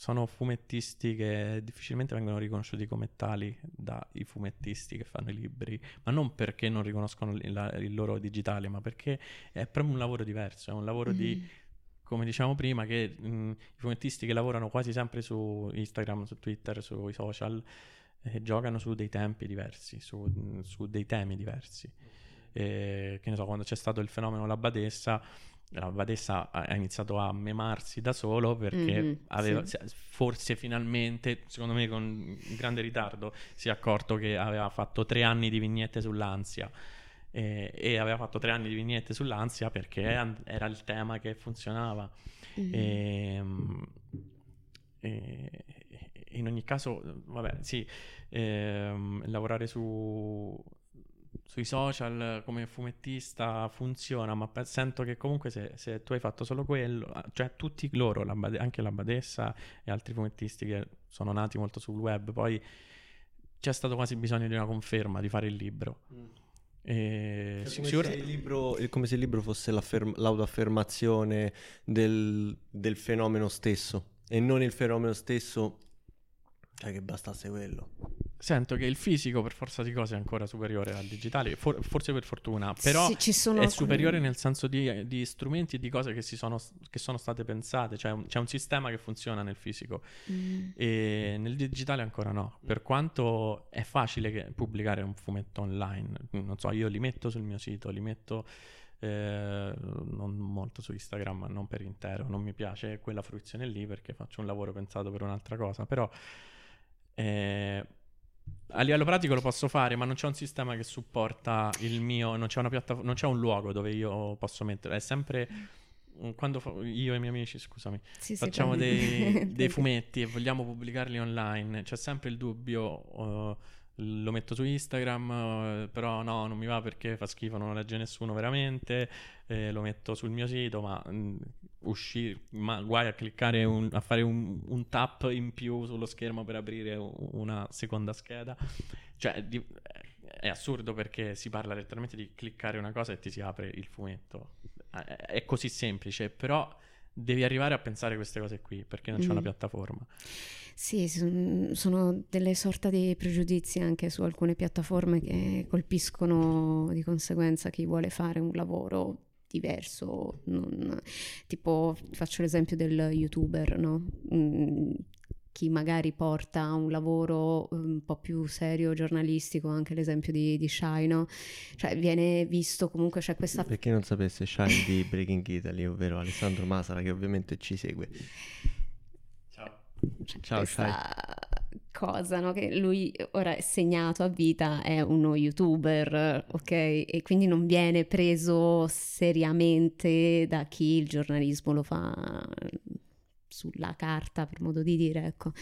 sono fumettisti che difficilmente vengono riconosciuti come tali dai fumettisti che fanno i libri, ma non perché non riconoscono il, la- il loro digitale, ma perché è proprio un lavoro diverso, è un lavoro di, Mhm. come dicevamo prima, che mh, i fumettisti che lavorano quasi sempre su Instagram, su Twitter, sui social, eh, giocano su dei tempi diversi, su, su dei temi diversi. E, che ne so, quando c'è stato il fenomeno La Badessa, la Badessa ha iniziato a memarsi da solo perché Mhm, aveva, sì. se- forse finalmente, secondo me con grande ritardo, si è accorto che aveva fatto tre anni di vignette sull'ansia. E, e aveva fatto tre anni di vignette sull'ansia perché an- era il tema che funzionava. Mhm. Ehm, E, e in ogni caso, vabbè, sì, ehm, lavorare su, sui social come fumettista funziona, ma pe- sento che comunque se, se tu hai fatto solo quello, ah, cioè tutti loro, la Bade- anche la Badessa e altri fumettisti che sono nati molto sul web, poi c'è stato quasi bisogno di una conferma, di fare il libro. E È sì- come, sicur- se il libro, come se il libro fosse l'autoaffermazione del, del fenomeno stesso e non il fenomeno stesso, cioè che bastasse quello. Sento che il fisico per forza di cose è ancora superiore al digitale, for- forse per fortuna, però Sì, ci sono è alcuni- superiore nel senso di, di strumenti e di cose che, si sono, che sono state pensate, cioè un- c'è un sistema che funziona nel fisico. Mm. e nel digitale ancora no, per quanto è facile che- pubblicare un fumetto online, non so, io li metto sul mio sito, li metto eh, non molto su Instagram, ma non per intero, non mi piace quella fruizione lì perché faccio un lavoro pensato per un'altra cosa, però eh, a livello pratico lo posso fare, ma non c'è un sistema che supporta il mio, non c'è una piattaforma, non c'è un luogo dove io posso mettere, è sempre quando fa- io e i miei amici, scusami, Sì, facciamo dei, dei fumetti e vogliamo pubblicarli online, c'è sempre il dubbio, uh, lo metto su Instagram, uh, però no, non mi va perché fa schifo, non lo legge nessuno veramente, eh, lo metto sul mio sito, ma mh, uscire, ma guai a cliccare, un- a fare un, un tap in più sullo schermo per aprire una seconda scheda. Cioè, di- è assurdo perché si parla letteralmente di cliccare una cosa e ti si apre il fumetto. Eh, È così semplice, però devi arrivare a pensare queste cose qui perché non c'è una Mm. piattaforma. Sì, son- sono delle sorta di pregiudizi anche su alcune piattaforme che colpiscono di conseguenza chi vuole fare un lavoro diverso. non- Tipo, faccio l'esempio del youtuber, no? Chi magari porta un lavoro un po' più serio, giornalistico, anche l'esempio di, di Shai, no? Cioè viene visto comunque, c'è questa Per chi non sapesse, Shine di Breaking Italy, ovvero Alessandro Masala, che ovviamente ci segue. Ciao. Ciao, questa cosa, no? Che lui ora è segnato a vita, è uno youtuber, ok? E quindi non viene preso seriamente da chi il giornalismo lo fa sulla carta, per modo di dire, ecco.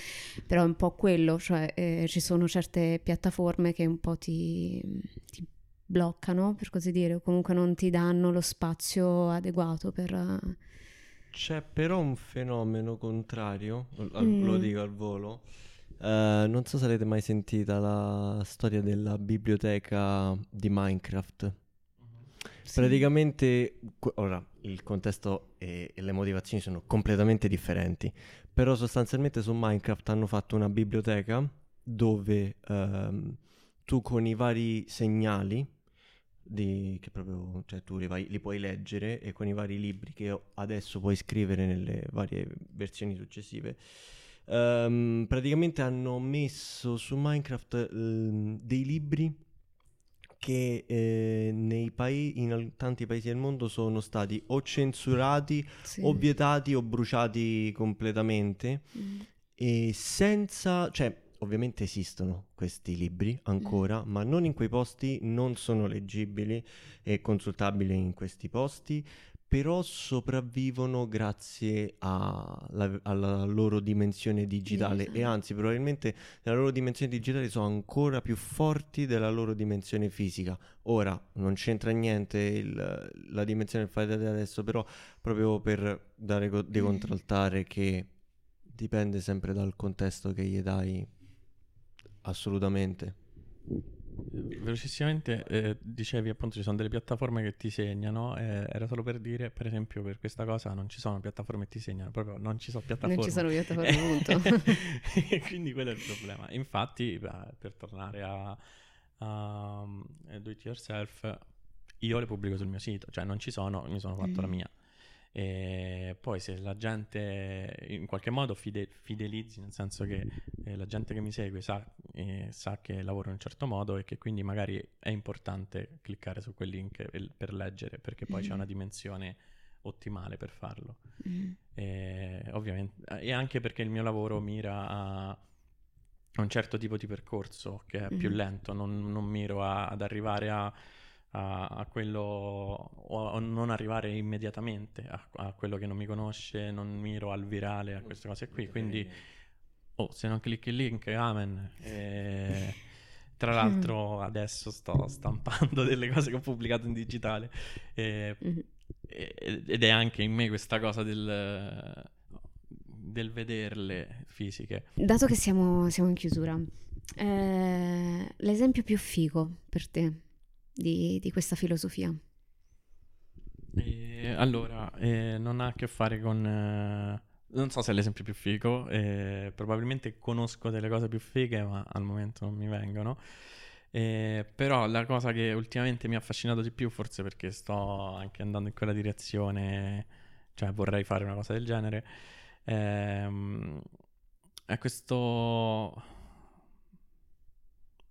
Però è un po' quello, cioè eh, ci sono certe piattaforme che un po' ti, ti bloccano, per così dire, o comunque non ti danno lo spazio adeguato per... C'è però un fenomeno contrario, al- Mm. lo dico al volo. Eh, non so se avete mai sentita la storia della biblioteca di Minecraft. Praticamente, ora il contesto e, e le motivazioni sono completamente differenti, però sostanzialmente su Minecraft hanno fatto una biblioteca dove ehm, tu con i vari segnali, di, che proprio, cioè tu li, vai- li puoi leggere e con i vari libri che adesso puoi scrivere nelle varie versioni successive, ehm, praticamente hanno messo su Minecraft ehm, dei libri che eh, nei pai- in tanti paesi del mondo sono stati o censurati Sì. o vietati o bruciati completamente Mm. e senza, cioè ovviamente esistono questi libri ancora, ma non in quei posti, non sono leggibili e consultabili in questi posti, però sopravvivono grazie alla, alla loro dimensione digitale e Digitale. anzi probabilmente nella loro dimensione digitale sono ancora più forti della loro dimensione fisica. Ora non c'entra niente il- la dimensione del fare adesso, però proprio per dare co- di contraltare che dipende sempre dal contesto che gli dai assolutamente. Velocissimamente eh, dicevi appunto ci sono delle piattaforme che ti segnano, eh, era solo per dire per esempio per questa cosa non ci sono piattaforme che ti segnano, proprio non ci sono piattaforme. Non ci sono piattaforme, punto. E quindi quello è il problema. Infatti beh, per tornare a, a um, Do It Yourself io le pubblico sul mio sito, cioè non ci sono, mi sono fatto la Mm. mia. E poi se la gente in qualche modo fide- fidelizzi, nel senso che eh, la gente che mi segue sa, eh, sa che lavoro in un certo modo e che quindi magari è importante cliccare su quel link per, leggere, perché poi c'è Mhm. una dimensione ottimale per farlo. Mm. E, ovviamente, e anche perché il mio lavoro mira a, un certo tipo di percorso che è più Mhm. lento, non, non miro a- ad arrivare a, a- a quello o a non arrivare immediatamente a, a quello che non mi conosce, non miro al virale, a queste cose qui. Quindi, oh, se non clicchi il link, amen. E, tra l'altro, adesso sto stampando delle cose che ho pubblicato in digitale. E, Mhm. e- ed è anche in me questa cosa del, del vederle fisiche. Dato che siamo, siamo in chiusura, eh, l'esempio più figo per te di, di questa filosofia? E allora, eh, non ha a che fare con... eh, non so se è l'esempio più figo, eh, probabilmente conosco delle cose più fighe, ma al momento non mi vengono. Eh, però la cosa che ultimamente mi ha affascinato di più, forse perché sto anche andando in quella direzione, cioè vorrei fare una cosa del genere, ehm, è questo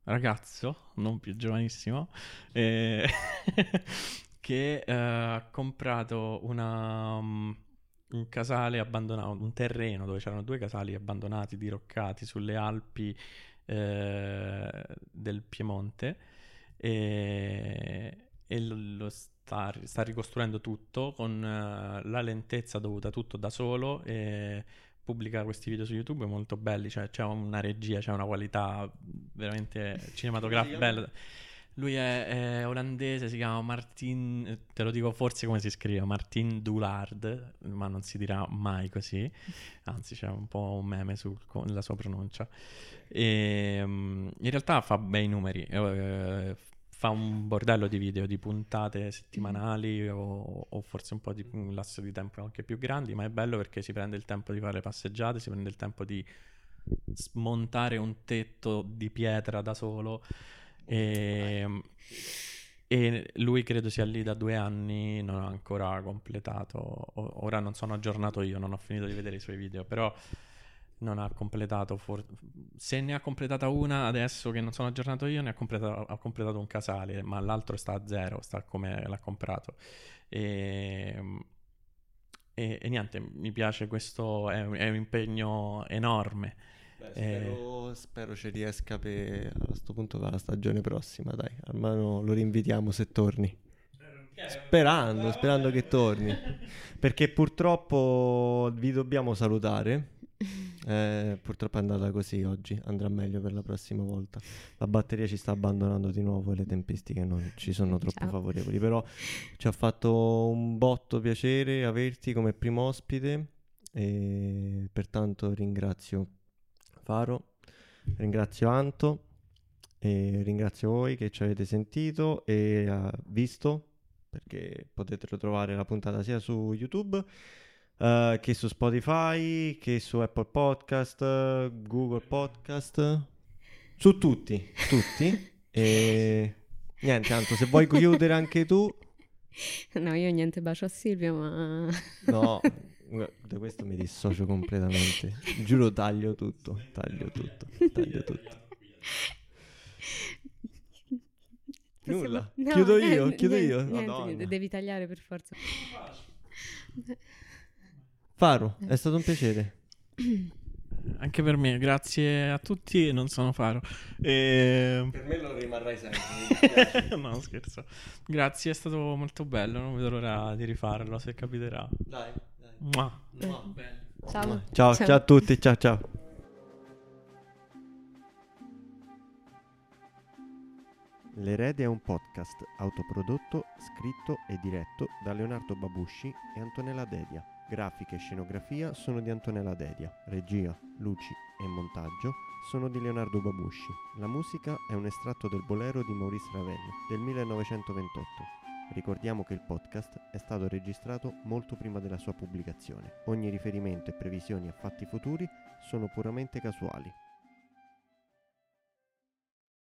ragazzo, non più giovanissimo, eh, che eh, ha comprato una, um, un casale abbandonato, un terreno dove c'erano due casali abbandonati, diroccati sulle Alpi eh, del Piemonte e, e lo, sta, sta ricostruendo tutto con eh, la lentezza dovuta tutto da solo e pubblica questi video su YouTube molto belli, cioè c'è una regia, c'è una qualità veramente cinematografica bella. Lui è, è, olandese, si chiama Martin, te lo dico forse come si scrive, Martin Dulard, ma non si dirà mai così, anzi c'è un po' un meme sulla sua pronuncia. E, um, in realtà fa bei numeri, eh, fa un bordello di video, di puntate settimanali o, o, forse un po' di un lasso di tempo anche più grandi, ma è bello perché si prende il tempo di fare passeggiate, si prende il tempo di smontare un tetto di pietra da solo. E, e lui credo sia lì da due anni, non ha ancora completato, ora non sono aggiornato io, non ho finito di vedere i suoi video, però non ha completato. For- se ne ha completata una adesso che non sono aggiornato io, ne ha completato, ha completato un casale, ma l'altro sta a zero, sta come l'ha comprato. E, e, e niente, mi piace questo, è, è un impegno enorme. Beh, spero, eh, spero, ci riesca per, a questo punto per la stagione prossima, dai, almeno lo rinvitiamo se torni. Sperando, sperando che torni. Perché purtroppo vi dobbiamo salutare eh, purtroppo è andata così oggi, andrà meglio per la prossima volta. La batteria ci sta abbandonando di nuovo e le tempistiche non ci sono troppo Ciao. favorevoli, però ci ha fatto un botto piacere averti come primo ospite e pertanto ringrazio Faro, ringrazio Anto e ringrazio voi che ci avete sentito e uh, visto perché potete trovare la puntata sia su YouTube uh, che su Spotify, che su Apple Podcast, Google Podcast, su tutti, tutti. e niente, tanto se vuoi chiudere anche tu. No, io niente bacio a Silvia, ma... No, da questo mi dissocio completamente. Giuro taglio tutto, taglio tutto, taglio tutto. Nulla, no, chiudo io, chiudo niente, io. Niente, devi tagliare per forza. Faro, è stato un piacere. Anche per me, grazie a tutti. Non sono Faro. E... Per me lo rimarrai sempre. no, scherzo. Grazie, è stato molto bello. Non vedo l'ora di rifarlo se capiterà. Dai, dai. Mua. Mua. Ciao. Ciao, ciao. ciao a tutti. Ciao, ciao. L'Erede è un podcast autoprodotto, scritto e diretto da Leonardo Babusci e Antonella Dedia. Grafica e scenografia sono di Antonella Dedia, regia, luci e montaggio sono di Leonardo Babusci. La musica è un estratto del bolero di Maurice Ravel del 1928. Ricordiamo che il podcast è stato registrato molto prima della sua pubblicazione. Ogni riferimento e previsioni a fatti futuri sono puramente casuali.